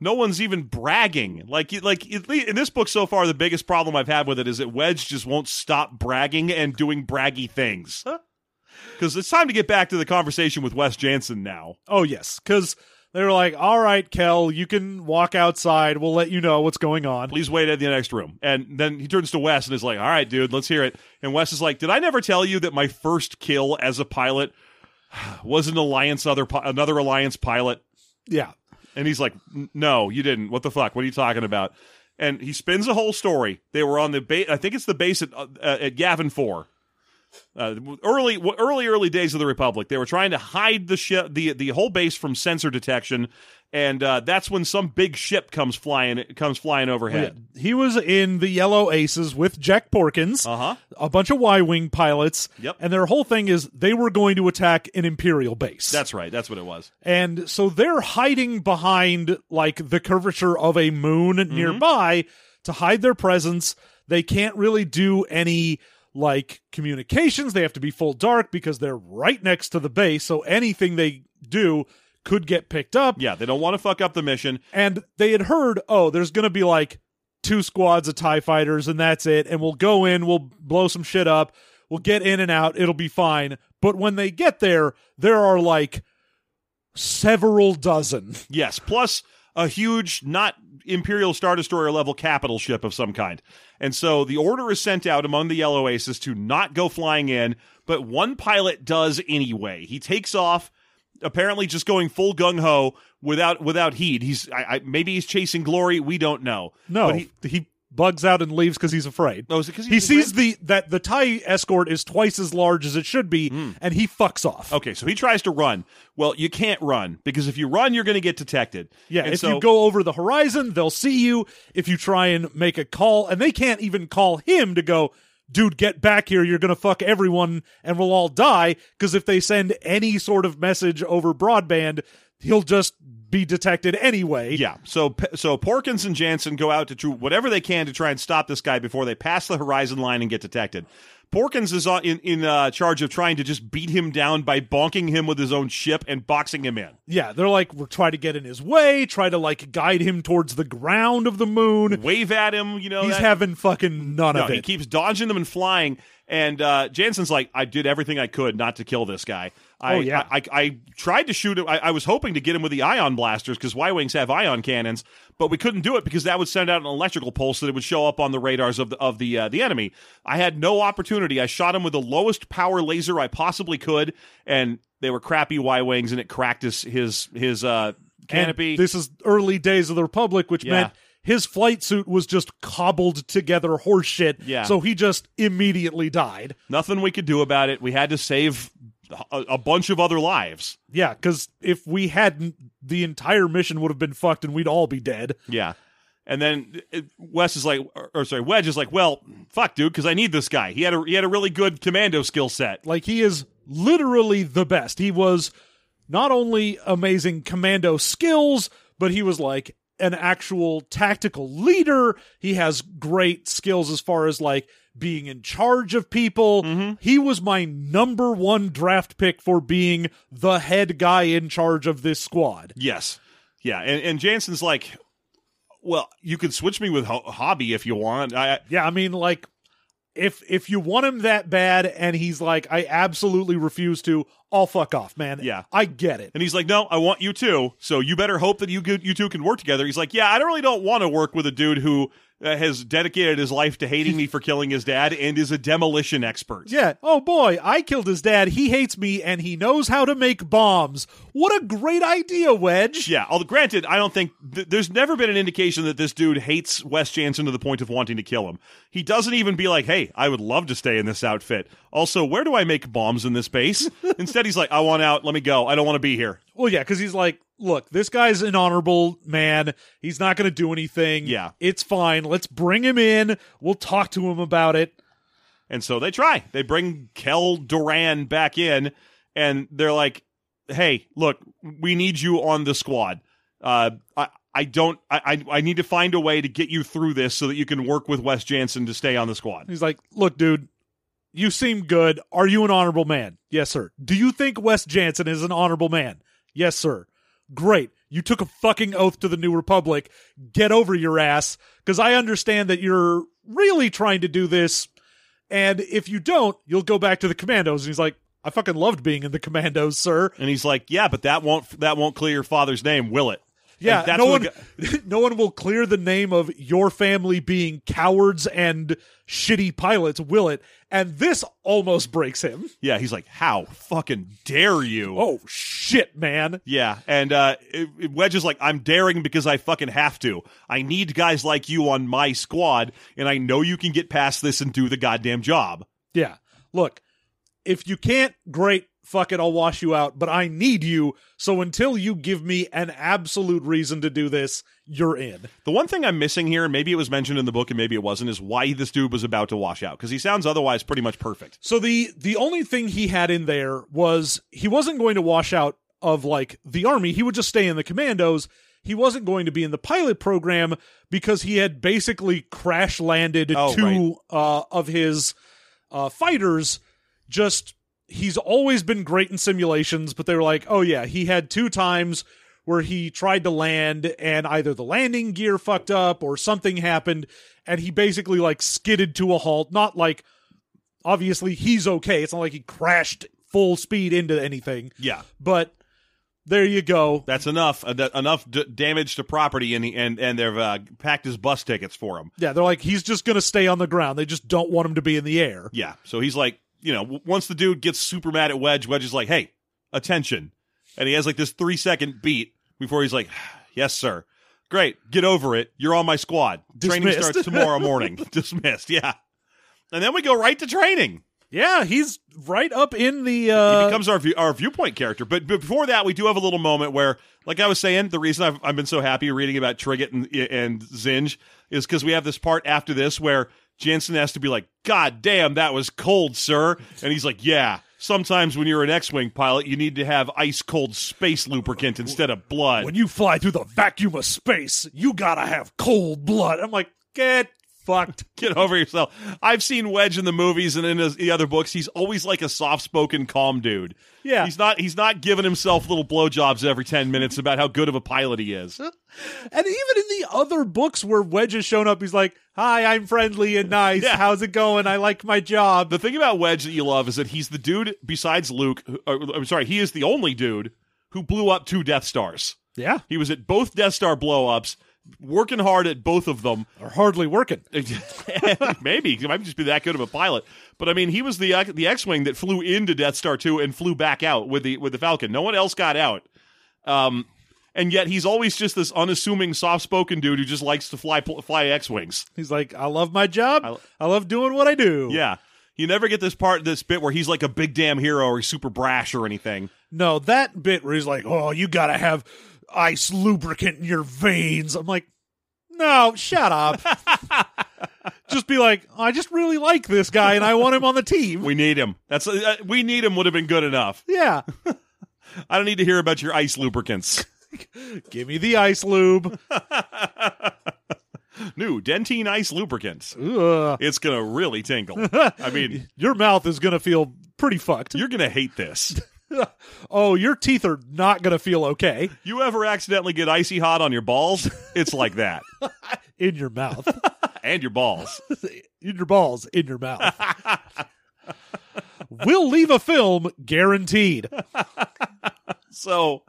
Speaker 2: no one's even bragging. Like, like in this book so far, the biggest problem I've had with it is that Wedge just won't stop bragging and doing braggy things. Because it's time to get back to the conversation with Wes Janson now.
Speaker 3: oh yes, because they were like, all right, Kel, you can walk outside. We'll let you know what's going on.
Speaker 2: Please wait in the next room. And then he turns to Wes and is like, "All right, dude, let's hear it." And Wes is like, "Did I never tell you that my first kill as a pilot was an alliance other another alliance pilot?"
Speaker 3: Yeah.
Speaker 2: And he's like, "No, you didn't. What the fuck? What are you talking about?" And he spins a whole story. They were on the base. I think it's the base at uh, at Gavin Four. Uh, early, early, early days of the Republic, they were trying to hide the ship, the the whole base from sensor detection, and uh, that's when some big ship comes flying comes flying overhead.
Speaker 3: He was in the Yellow Aces with Jek Porkins,
Speaker 2: Uh huh.
Speaker 3: a bunch of Y Wing pilots.
Speaker 2: Yep.
Speaker 3: And their whole thing is they were going to attack an Imperial base.
Speaker 2: That's right. That's what it was.
Speaker 3: And so they're hiding behind like the curvature of a moon nearby to hide their presence. They can't really do any like communications. They have to be full dark because they're right next to the base. So anything they do could get picked up.
Speaker 2: Yeah, they don't want to fuck up the mission.
Speaker 3: And they had heard, oh, there's going to be like two squads of TIE fighters and that's it. And we'll go in, we'll blow some shit up, we'll get in and out, it'll be fine. But when they get there, there are like several dozen.
Speaker 2: Yes, plus a huge, not Imperial Star Destroyer level capital ship of some kind. And so the order is sent out among the Yellow Aces to not go flying in, but one pilot does anyway. He takes off, apparently just going full gung ho without without heed. He's I, I, maybe he's chasing glory. We don't know.
Speaker 3: No,
Speaker 2: but
Speaker 3: he,
Speaker 2: he,
Speaker 3: he bugs out and leaves because he's afraid.
Speaker 2: oh, is it because
Speaker 3: he sees the that the TIE escort is twice as large as it should be, hmm. and he fucks off.
Speaker 2: Okay, so he tries to run. Well, you can't run because if you run, you're going to get detected.
Speaker 3: Yeah,
Speaker 2: And
Speaker 3: if
Speaker 2: so-
Speaker 3: you go over the horizon, they'll see you. If you try and make a call, and they can't even call him to go, dude, get back here. You're going to fuck everyone and we'll all die. Because if they send any sort of message over broadband, he'll just be detected anyway.
Speaker 2: Yeah. So so Porkins and Janson go out to do whatever they can to try and stop this guy before they pass the horizon line and get detected. Porkins is in in uh, charge of trying to just beat him down by bonking him with his own ship and boxing him in.
Speaker 3: Yeah, they're like we're trying to get in his way, try to like guide him towards the ground of the moon.
Speaker 2: Wave at him, you know.
Speaker 3: He's
Speaker 2: that-
Speaker 3: having fucking none
Speaker 2: no,
Speaker 3: of it.
Speaker 2: he keeps dodging them and flying. And uh, Janson's like, I did everything I could not to kill this guy. I,
Speaker 3: Oh, yeah.
Speaker 2: I, I, I tried to shoot him. I, I was hoping to get him with the ion blasters because Y wings have ion cannons, but we couldn't do it because that would send out an electrical pulse that it would show up on the radars of the of the uh, the enemy. I had no opportunity. I shot him with the lowest power laser I possibly could, and they were crappy Y wings, and it cracked his his his uh, canopy.
Speaker 3: And this is early days of the Republic, which
Speaker 2: Yeah.
Speaker 3: meant his flight suit was just cobbled together horseshit.
Speaker 2: Yeah.
Speaker 3: So he just immediately died.
Speaker 2: Nothing we could do about it. We had to save a, a bunch of other lives.
Speaker 3: Yeah, because if we hadn't, the entire mission would have been fucked and we'd all be dead.
Speaker 2: Yeah. And then uh, Wes is like, or, or sorry, Wedge is like, well, fuck, dude, because I need this guy. He had a he had a really good commando skill set.
Speaker 3: Like he is literally the best. He was not only amazing commando skills, but he was like an actual tactical leader. He has great skills as far as like being in charge of people. Mm-hmm. He was my number one draft pick for being the head guy in charge of this squad.
Speaker 2: Yes, yeah. And and Janson's like, well, you can switch me with Ho- Hobbie if you want. I
Speaker 3: Yeah, I mean like if if you want him that bad and he's like I absolutely refuse to, I'll fuck off, man.
Speaker 2: Yeah.
Speaker 3: I get it.
Speaker 2: and he's like, no, I want you too. So you better hope that you could, you two can work together. He's like, yeah, I don't really don't want to work with a dude who Uh, has dedicated his life to hating me for killing his dad and is a demolition expert.
Speaker 3: Yeah. Oh boy, I killed his dad. He hates me and he knows how to make bombs. What a great idea, Wedge.
Speaker 2: Yeah, although granted, I don't think th- there's never been an indication that this dude hates Wes Janson to the point of wanting to kill him. He doesn't even be like, "Hey, I would love to stay in this outfit." Also, where do I make bombs in this base? Instead, he's like, "I want out. Let me go. I don't want to be here."
Speaker 3: Well, yeah, because he's like, look, this guy's an honorable man. He's not going to do anything.
Speaker 2: Yeah.
Speaker 3: It's fine. Let's bring him in. We'll talk to him about it.
Speaker 2: And so they try. They bring Kel Duran back in, and they're like, "Hey, look, we need you on the squad. Uh, I." I don't. I, I I need to find a way to get you through this so that you can work with Wes Janson to stay on the squad.
Speaker 3: He's like, look, dude, you seem good. Are you an honorable man? Yes, sir. Do you think Wes Janson is an honorable man? Yes, sir. Great. You took a fucking oath to the New Republic. Get over your ass. Because I understand that you're really trying to do this. And if you don't, you'll go back to the commandos. And he's like, I fucking loved being in the commandos, sir.
Speaker 2: And he's like, "Yeah, but that won't that won't clear your father's name, will it?"
Speaker 3: Yeah, no one,
Speaker 2: the
Speaker 3: no one will clear the name of your family being cowards and shitty pilots, will it? And this almost breaks him.
Speaker 2: Yeah, he's like, "How fucking dare you?"
Speaker 3: Oh shit, man!
Speaker 2: Yeah, and uh, it- it- Wedge is like, "I'm daring because I fucking have to. I need guys like you on my squad, and I know you can get past this and do the goddamn job."
Speaker 3: Yeah, look, if you can't, great. Fuck it, I'll wash you out. But I need you. So until you give me an absolute reason to do this, you're in.
Speaker 2: The one thing I'm missing here, maybe it was mentioned in the book and maybe it wasn't, is why this dude was about to wash out because he sounds otherwise pretty much perfect.
Speaker 3: So the the only thing he had in there was he wasn't going to wash out of like the army. He would just stay in the commandos. He wasn't going to be in the pilot program because he had basically crash landed
Speaker 2: Oh,
Speaker 3: two uh, of his uh, fighters. Just he's always been great in simulations, but they were like, oh yeah, he had two times where he tried to land and either the landing gear fucked up or something happened, and he basically like skidded to a halt. Not like obviously he's okay. It's not like he crashed full speed into anything,
Speaker 2: Yeah,
Speaker 3: but there you go.
Speaker 2: that's enough. Uh, that- enough d- damage to property, and he, and and they've uh, packed his bus tickets for him.
Speaker 3: Yeah, they're like he's just going to stay on the ground. They just don't want him to be in the air.
Speaker 2: Yeah. So he's like, you know, once the dude gets super mad at Wedge, Wedge is like, hey, attention. And he has like this three second beat before he's like, yes, sir. Great. Get over it. You're on my squad. Training starts tomorrow morning. Dismissed. Yeah. And then we go right to training.
Speaker 3: Yeah, he's right up in the
Speaker 2: He
Speaker 3: uh
Speaker 2: becomes our view, our viewpoint character. But, before that, we do have a little moment where, like I was saying, the reason I've, I've been so happy reading about Trigit and, and Zsinj is because we have this part after this where Janson has to be like, God damn, that was cold, sir. And he's like, Yeah. sometimes when you're an X-wing pilot, you need to have ice cold space lubricant instead of blood.
Speaker 3: When you fly through the vacuum of space, you gotta have cold blood. I'm like, get fucked.
Speaker 2: Get over yourself. I've seen Wedge in the movies and in his, the other books. He's always like a soft-spoken, calm dude.
Speaker 3: Yeah.
Speaker 2: he's not. He's not giving himself little blowjobs every ten minutes about how good of a pilot he is.
Speaker 3: And even in the other books where Wedge has shown up, he's like, "Hi, I'm friendly and nice.
Speaker 2: Yeah.
Speaker 3: How's it going? I like my job."
Speaker 2: The thing about Wedge that you love is that he's the dude besides Luke. who- uh, I'm sorry, he is the only dude who blew up two Death Stars.
Speaker 3: yeah,
Speaker 2: He was at both Death Star blowups, working hard at both of them.
Speaker 3: are hardly working.
Speaker 2: Maybe he might just be that good of a pilot. But I mean, he was the the X-wing that flew into Death Star two and flew back out with the with the Falcon. No one else got out. Um, and yet he's always just this unassuming, soft-spoken dude who just likes to fly fly X-wings.
Speaker 3: He's like, "I love my job.
Speaker 2: I-
Speaker 3: I, love doing what I do."
Speaker 2: Yeah. You never get this part, this bit where he's like a big damn hero or he's super brash or anything.
Speaker 3: No, that bit where he's like, "Oh, you gotta have ice lubricant in your veins." I'm like, "No, shut up." just be like, "I just really like this guy and I want him on the team."
Speaker 2: We need him. That's uh, we need him would have been good enough.
Speaker 3: yeah,
Speaker 2: I don't need to hear about your ice lubricants.
Speaker 3: give me the ice lube.
Speaker 2: New Dentyne ice lubricants.
Speaker 3: Ugh.
Speaker 2: It's gonna really tingle. I mean,
Speaker 3: Your mouth is gonna feel pretty fucked.
Speaker 2: you're gonna hate this.
Speaker 3: oh, your teeth are not gonna feel okay
Speaker 2: You ever accidentally get icy hot on your balls? It's like that.
Speaker 3: in your mouth,
Speaker 2: And your balls.
Speaker 3: in your balls, in your mouth. we'll leave a film guaranteed.
Speaker 2: So,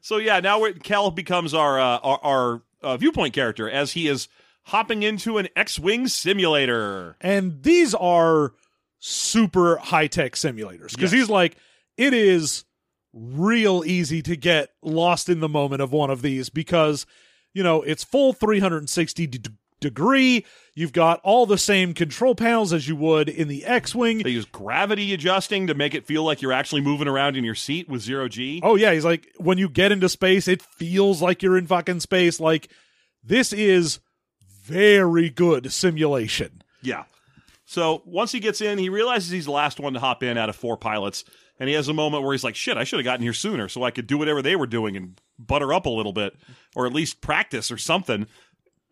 Speaker 2: so yeah. Now we're, Cal becomes our uh, our, our uh, viewpoint character as he is hopping into an X-wing simulator.
Speaker 3: And these are super high tech simulators because
Speaker 2: Yes.
Speaker 3: he's like, it is real easy to get lost in the moment of one of these because, you know, it's full 360 d- degree. You've got all the same control panels as you would in the X Wing.
Speaker 2: They use gravity adjusting to make it feel like you're actually moving around in your seat with zero G.
Speaker 3: Oh, yeah. He's like, when you get into space, it feels like you're in fucking space. Like, this is very good simulation.
Speaker 2: Yeah. So once he gets in, he realizes he's the last one to hop in out of four pilots. And he has a moment where he's like, shit, I should have gotten here sooner so I could do whatever they were doing and butter up a little bit or at least practice or something.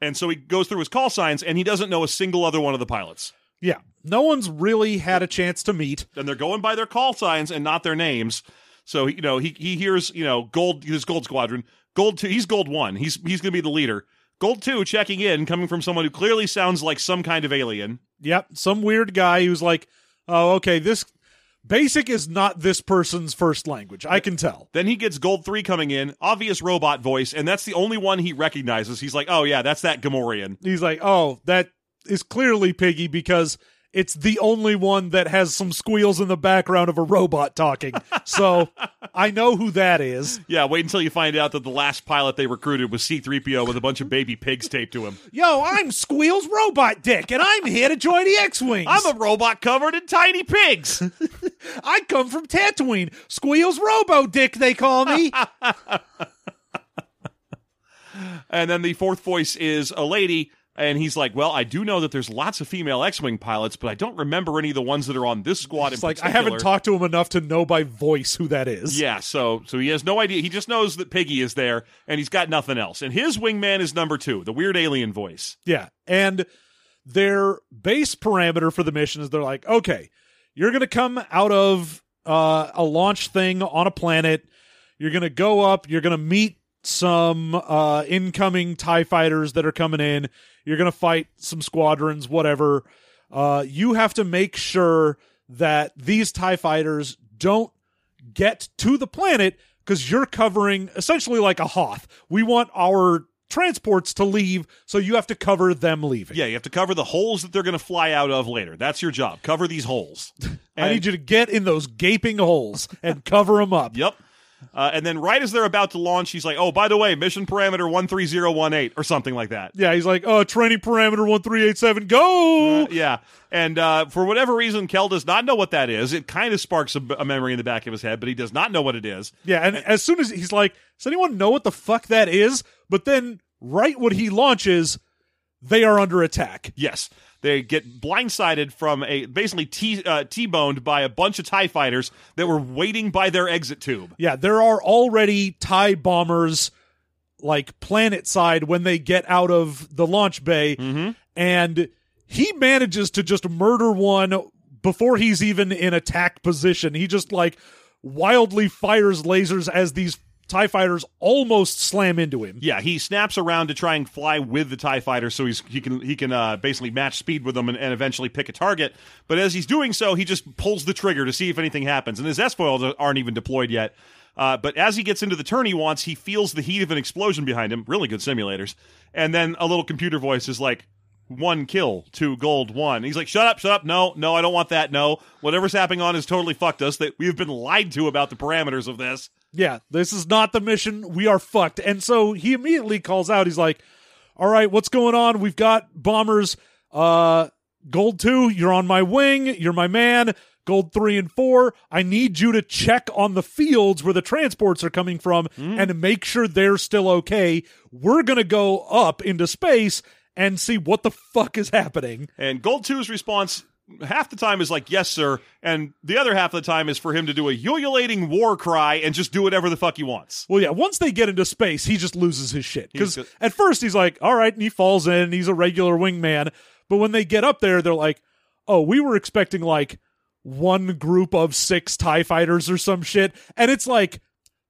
Speaker 2: And so he goes through his call signs and he doesn't know a single other one of the pilots.
Speaker 3: Yeah. No one's really had a chance to meet.
Speaker 2: And they're going by their call signs and not their names. So, you know, he, he hears, you know, Gold, his Gold Squadron. Gold 2, he's Gold 1. He's, he's going to be the leader. Gold 2 checking in, coming from someone who clearly sounds like some kind of alien.
Speaker 3: Yep, some weird guy who's like, "Oh, okay, this basic is not this person's first language. I can tell."
Speaker 2: Then he gets Gold 3 coming in, obvious robot voice, and that's the only one he recognizes. He's like, oh, yeah, that's that Gamorrean.
Speaker 3: He's like, "Oh, that is clearly Piggy because it's the only one that has some squeals in the background of a robot talking." so, I know who that is.
Speaker 2: Yeah, wait until you find out that the last pilot they recruited was C3PO with a bunch of baby pigs taped to him.
Speaker 3: Yo, I'm Squeals Robot Dick and I'm here to join the X-Wings.
Speaker 2: I'm a robot covered in tiny pigs.
Speaker 3: I come from Tatooine. Squeals Robo Dick they call me.
Speaker 2: and then the fourth voice is a lady. And he's like, "Well, I do know that there's lots of female X-wing pilots, but I don't remember any of the ones that are on this squad
Speaker 3: it's
Speaker 2: in
Speaker 3: like I haven't talked to him enough to know by voice who that is.
Speaker 2: Yeah, so so he has no idea. He just knows that Piggy is there, and he's got nothing else. And his wingman is number two, the weird alien voice.
Speaker 3: Yeah. And their base parameter for the mission is they're like, okay, you're going to come out of uh, a launch thing on a planet. You're going to go up. You're going to meet some uh, incoming TIE fighters that are coming in. You're going to fight some squadrons, whatever. Uh, you have to make sure that these TIE fighters don't get to the planet because you're covering essentially like a Hoth. We want our transports to leave, so you have to cover them leaving.
Speaker 2: Yeah, you have to cover the holes that they're going to fly out of later. That's your job. Cover these holes.
Speaker 3: I need you to get in those gaping holes and cover them up.
Speaker 2: Yep. Uh, and then right as they're about to launch, he's like, "Oh, by the way, mission parameter one three zero one eight or something like that."
Speaker 3: Yeah, he's like, oh, training parameter 1387, go!
Speaker 2: Uh, yeah, and uh, for whatever reason, Kel does not know what that is. It kind of sparks a, a memory in the back of his head, but he does not know what it is.
Speaker 3: yeah, and as soon as he's like, does anyone know what the fuck that is? But then, right when he launches, they are under attack.
Speaker 2: Yes. They get blindsided from a basically T uh, T-boned by a bunch of Tie fighters that were waiting by their exit tube.
Speaker 3: Yeah, there are already TIE bombers like planet side when they get out of the launch bay.
Speaker 2: Mm-hmm.
Speaker 3: And he manages to just murder one before he's even in attack position. He just like wildly fires lasers as these TIE fighters almost slam into him.
Speaker 2: Yeah, he snaps around to try and fly with the Tie fighter, so he's he can he can uh, basically match speed with them and, and eventually pick a target. But as he's doing so, he just pulls the trigger to see if anything happens, and his S foils aren't even deployed yet. Uh, but as he gets into the turn he wants, he feels the heat of an explosion behind him. Really good simulators. And then a little computer voice is like, one kill, two gold, one. He's like, shut up, shut up. No, no, I don't want that. No, whatever's happening on is totally fucked us. That we've been lied to about the parameters of this.
Speaker 3: Yeah, this is not the mission. We are fucked. And so he immediately calls out. He's like, "All right, what's going on? We've got bombers. Uh, gold two, you're on my wing. You're my man. Gold three and four, I need you to check on the fields where the transports are coming from and make sure they're still okay. We're gonna go up into space and see what the fuck is happening."
Speaker 2: And Gold 2's response half the time is like, yes, sir. And the other half of the time is for him to do a ululating war cry and just do whatever the fuck he wants.
Speaker 3: Well, yeah, once they get into space, he just loses his shit. Because at first he's like, all right, and he falls in, he's a regular wingman. But when they get up there, they're like, oh, we were expecting like one group of six TIE fighters or some shit. And it's like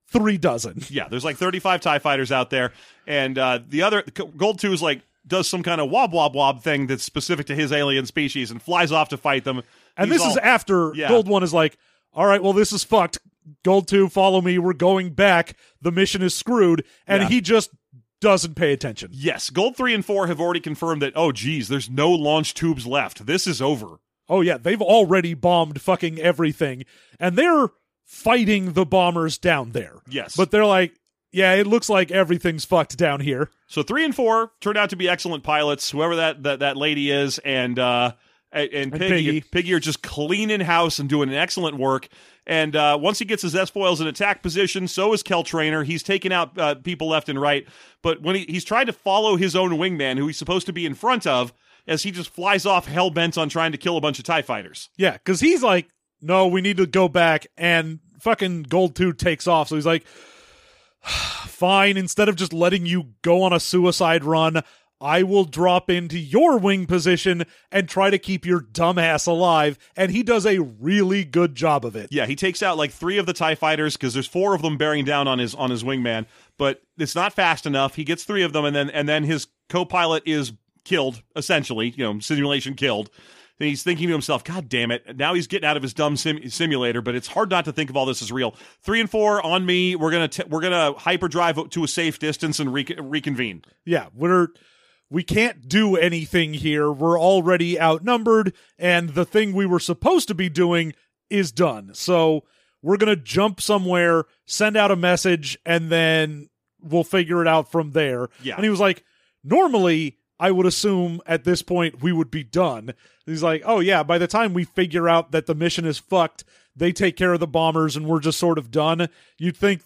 Speaker 3: three dozen.
Speaker 2: Yeah, there's like 35 TIE fighters out there. And uh, the other, Gold 2 is like, does some kind of wob wob wob thing that's specific to his alien species and flies off to fight them.
Speaker 3: And
Speaker 2: He's
Speaker 3: this is after
Speaker 2: Yeah.
Speaker 3: Gold One is like, all right, well, this is fucked. Gold Two, follow me. We're going back. The mission is screwed. And
Speaker 2: Yeah.
Speaker 3: he just doesn't pay attention.
Speaker 2: Yes, Gold 3 and 4 have already confirmed that, oh, geez, there's no launch tubes left. This is over.
Speaker 3: Oh yeah, they've already bombed fucking everything, and they're fighting the bombers down there.
Speaker 2: Yes.
Speaker 3: but they're like, yeah, it looks like everything's fucked down here.
Speaker 2: So three and four turned out to be excellent pilots, whoever that that, that lady is, and uh, and, and
Speaker 3: And
Speaker 2: Piggy,
Speaker 3: Piggy.
Speaker 2: Piggy are just cleaning house and doing an excellent work. And uh, once he gets his S foils in attack position, so is Kel Trainer. He's taking out uh, people left and right. But when he, he's trying to follow his own wingman, who he's supposed to be in front of, as he just flies off hell bent on trying to kill a bunch of Tie fighters.
Speaker 3: Yeah, because he's like, no, we need to go back, and fucking Gold Two takes off. So he's like, fine. Instead of just letting you go on a suicide run. I will drop into your wing position and try to keep your dumbass alive. And he does a really good job of it.
Speaker 2: Yeah, he takes out like three of the Tie fighters because there's four of them bearing down on his on his wingman, but it's not fast enough. He gets three of them, and then and then his co-pilot is killed, essentially. You know, simulation killed. And he's thinking to himself, "God damn it!" Now he's getting out of his dumb sim- simulator, but it's hard not to think of all this as real. Three and four on me. We're gonna we're gonna hyperdrive to a safe distance and re- reconvene.
Speaker 3: yeah, we're we can't do anything here. We're already outnumbered, and the thing we were supposed to be doing is done. So we're gonna jump somewhere, send out a message, and then we'll figure it out from there.
Speaker 2: Yeah.
Speaker 3: And he was like, normally I would assume at this point we would be done. He's like, oh yeah, by the time we figure out that the mission is fucked, they take care of the bombers and we're just sort of done. You'd think,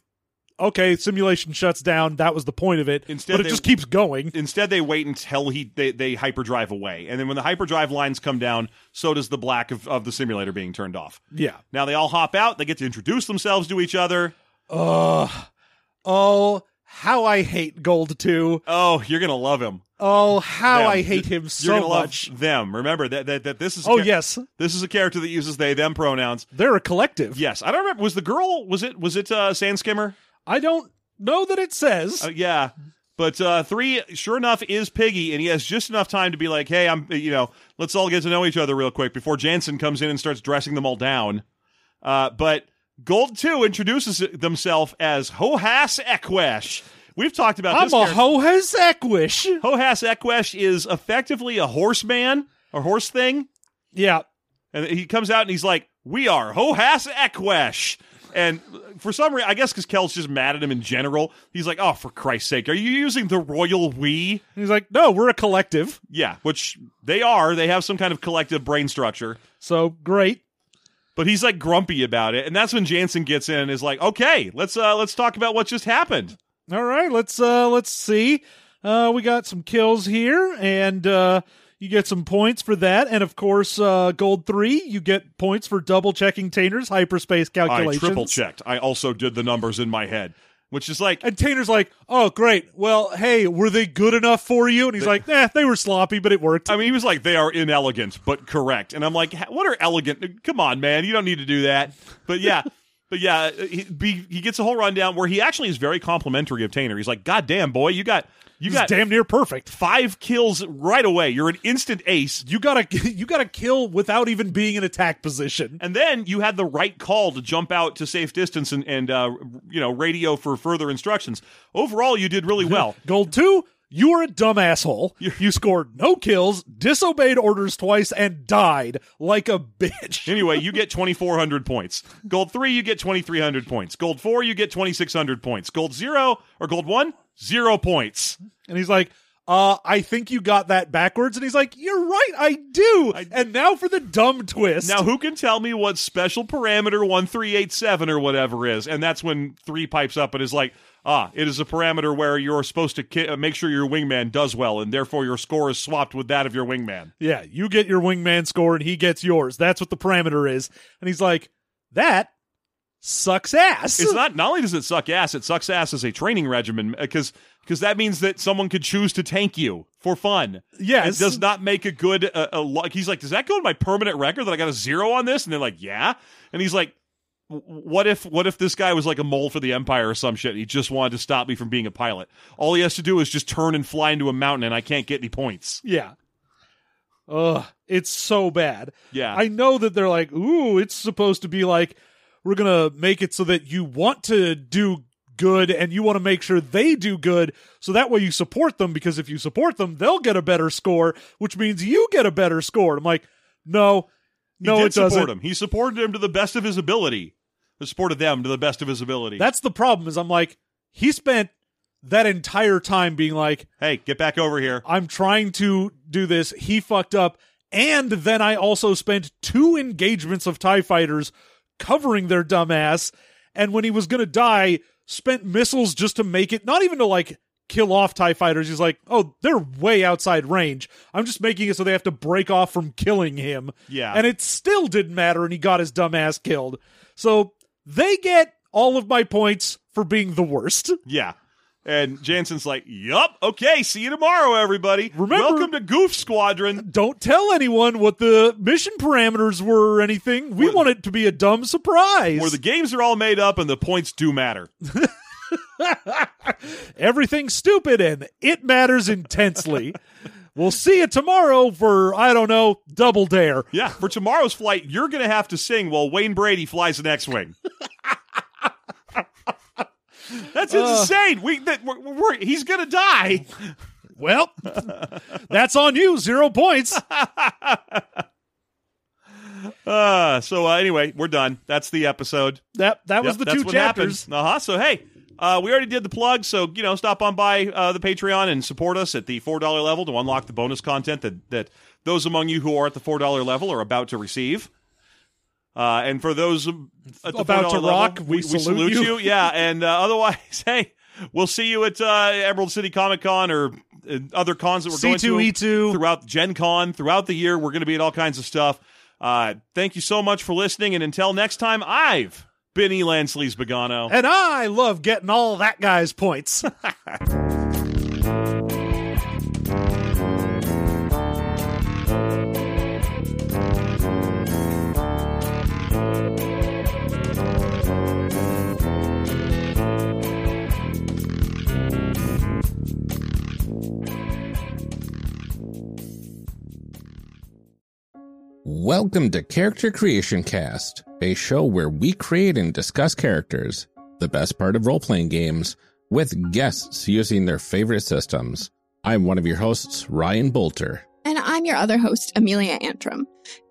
Speaker 3: okay, simulation shuts down. That was the point of it.
Speaker 2: Instead,
Speaker 3: but it
Speaker 2: they-
Speaker 3: just keeps going.
Speaker 2: Instead, they wait until he they, they hyperdrive away, and then when the hyperdrive lines come down, so does the black of, of the simulator being turned off.
Speaker 3: Yeah.
Speaker 2: Now they all hop out. They get to introduce themselves to each other.
Speaker 3: Ugh. Oh, how I hate Gold 2.
Speaker 2: Oh, you're gonna love him.
Speaker 3: Oh, how
Speaker 2: Them.
Speaker 3: I hate him
Speaker 2: You're
Speaker 3: so
Speaker 2: gonna
Speaker 3: much.
Speaker 2: love them. Remember that that, that this is a
Speaker 3: Oh,
Speaker 2: char-
Speaker 3: yes.
Speaker 2: this is a character that uses they them pronouns.
Speaker 3: They're a collective.
Speaker 2: Yes, I don't remember. Was the girl? Was it? Was it uh, Sandskimmer?
Speaker 3: I don't know that it says.
Speaker 2: Uh, yeah. But uh, three, sure enough, is Piggy, and he has just enough time to be like, "Hey, I'm, you know, let's all get to know each other real quick before Janson comes in and starts dressing them all down." Uh, but Gold Two introduces themselves as Hohas Ekwesh. We've talked about
Speaker 3: I'm
Speaker 2: this.
Speaker 3: a Hohas Ekwesh.
Speaker 2: Hohas Ekwesh is effectively a horseman, a horse thing.
Speaker 3: Yeah.
Speaker 2: And he comes out and he's like, "We are Hohas Ekwesh." And for some reason, I guess because Kel's just mad at him in general, he's like, "Oh, for Christ's sake, are you using the royal we?"
Speaker 3: He's like, no, we're a collective.
Speaker 2: Yeah, which they are. They have some kind of collective brain structure.
Speaker 3: So great.
Speaker 2: But he's like grumpy about it, and that's when Janson gets in and is like, "Okay, let's uh let's talk about what just happened."
Speaker 3: All right, let's uh let's see. Uh we got some kills here and uh You get some points for that, and of course, uh, gold three, you get points for double checking Tainer's hyperspace calculations.
Speaker 2: I triple checked. I also did the numbers in my head, which is like
Speaker 3: And Tainer's like, "Oh, great. Well, hey, were they good enough for you?" And he's like, "Eh, they were sloppy, but it worked."
Speaker 2: I mean, he was like, they are inelegant, but correct. And I'm like, what are elegant? Come on, man. You don't need to do that. But yeah, but yeah, he, be, he gets a whole rundown where he actually is very complimentary of Tainer. He's like, God damn, boy, you got, you
Speaker 3: He's
Speaker 2: got
Speaker 3: damn near perfect.
Speaker 2: five kills right away. You're an instant ace.
Speaker 3: You gotta, you gotta kill without even being in attack position.
Speaker 2: And then you had the right call to jump out to safe distance and, and uh, you know, radio for further instructions. Overall, you did really well.
Speaker 3: Gold two, you were a dumb asshole. You scored no kills, disobeyed orders twice, and died like a bitch.
Speaker 2: Anyway, you get 2,400 points. Gold 3, you get 2,300 points. Gold 4, you get 2,600 points. Gold 0, or Gold 1, 0 points.
Speaker 3: And he's like, uh, I think you got that backwards. And he's like, You're right, I do. and now for the dumb twist.
Speaker 2: Now, who can tell me what special parameter 1387 or whatever is? And that's when 3 pipes up and is like, ah, it is a parameter where you're supposed to ki- uh, make sure your wingman does well, and therefore your score is swapped with that of your wingman.
Speaker 3: yeah, you get your wingman score and he gets yours. That's what the parameter is. And he's like, That sucks ass.
Speaker 2: It's not, not only does it suck ass, it sucks ass as a training regimen because because that means that someone could choose to tank you for fun.
Speaker 3: Yes.
Speaker 2: It does not make a good uh, a he's like does that go in my permanent record that i got a zero on this and they're like yeah and he's like "W- what if what if this guy was like a mole for the empire or some shit and he just wanted to stop me from being a pilot all he has to do is just turn and fly into a mountain and i can't get any points
Speaker 3: Yeah. Ugh, it's so bad.
Speaker 2: Yeah.
Speaker 3: I know that they're like, ooh, it's supposed to be like, we're going to make it so that you want to do good and you want to make sure they do good. So that way you support them because if you support them, they'll get a better score, which means you get a better score. I'm like, no,
Speaker 2: he
Speaker 3: no, it doesn't.
Speaker 2: him he supported him to the best of his ability supported them to the best of his ability
Speaker 3: That's the problem is I'm like, he spent that entire time being like,
Speaker 2: hey get back over here
Speaker 3: I'm trying to do this. He fucked up. And then I also spent two engagements of TIE fighters covering their dumbass. And when he was going to die, spent missiles just to make it, not even to like kill off TIE fighters. He's like, oh, they're way outside range. I'm just making it so they have to break off from killing him.
Speaker 2: Yeah.
Speaker 3: And it still didn't matter. And he got his dumbass killed. So they get all of my points for being the worst.
Speaker 2: Yeah. And Janson's like, Yup, okay, see you tomorrow, everybody.
Speaker 3: Remember-
Speaker 2: Welcome to Goof Squadron.
Speaker 3: don't tell anyone what the mission parameters were or anything. We
Speaker 2: Where-
Speaker 3: want it to be a dumb surprise.
Speaker 2: Where the games are all made up and the points do matter.
Speaker 3: Everything's stupid and it matters intensely. we'll see you tomorrow for, I don't know, Double Dare.
Speaker 2: Yeah, for tomorrow's flight, you're going to have to sing while Wayne Brady flies the X-wing. That's insane. We that we're, we're, he's going to die.
Speaker 3: Well, that's on you. Zero points.
Speaker 2: Uh, so uh, anyway, we're done. That's the episode.
Speaker 3: That that was the two chapters.
Speaker 2: Uh huh. So hey, uh, we already did the plug. So you know, stop on by uh, the Patreon and support us at the four dollar level to unlock the bonus content that that those among you who are at the four dollar level are about to receive. Uh, and for those at the
Speaker 3: About
Speaker 2: $4
Speaker 3: to
Speaker 2: level,
Speaker 3: rock, we salute you.
Speaker 2: Yeah, and uh, otherwise, hey, we'll see you at uh, Emerald City Comic Con or uh, other cons that we're going to
Speaker 3: C2E2.
Speaker 2: throughout Gen Con throughout the year. We're going to be at all kinds of stuff. Uh, thank you so much for listening, and until next time, I've been Lansley's Sleaze Begano.
Speaker 3: And I love getting all that guy's points.
Speaker 4: Welcome to Character Creation Cast, a show where we create and discuss characters, the best part of role playing games, with guests using their favorite systems. I'm one of your hosts, Ryan Boelter.
Speaker 5: And I'm your other host, Amelia Antrim.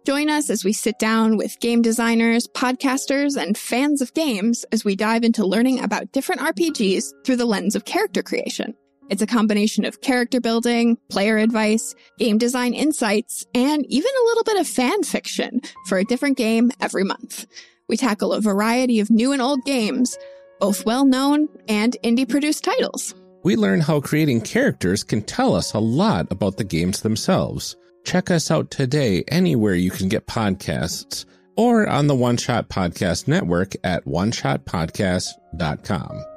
Speaker 5: Join us as we sit down with game designers, podcasters, and fans of games as we dive into learning about different RPGs through the lens of character creation. It's a combination of character building, player advice, game design insights, and even a little bit of fan fiction for a different game every month. We tackle a variety of new and old games, both well known and indie produced titles.
Speaker 4: We learn how creating characters can tell us a lot about the games themselves. Check us out today anywhere you can get podcasts or on the One Shot Podcast Network at oneshotpodcast.com.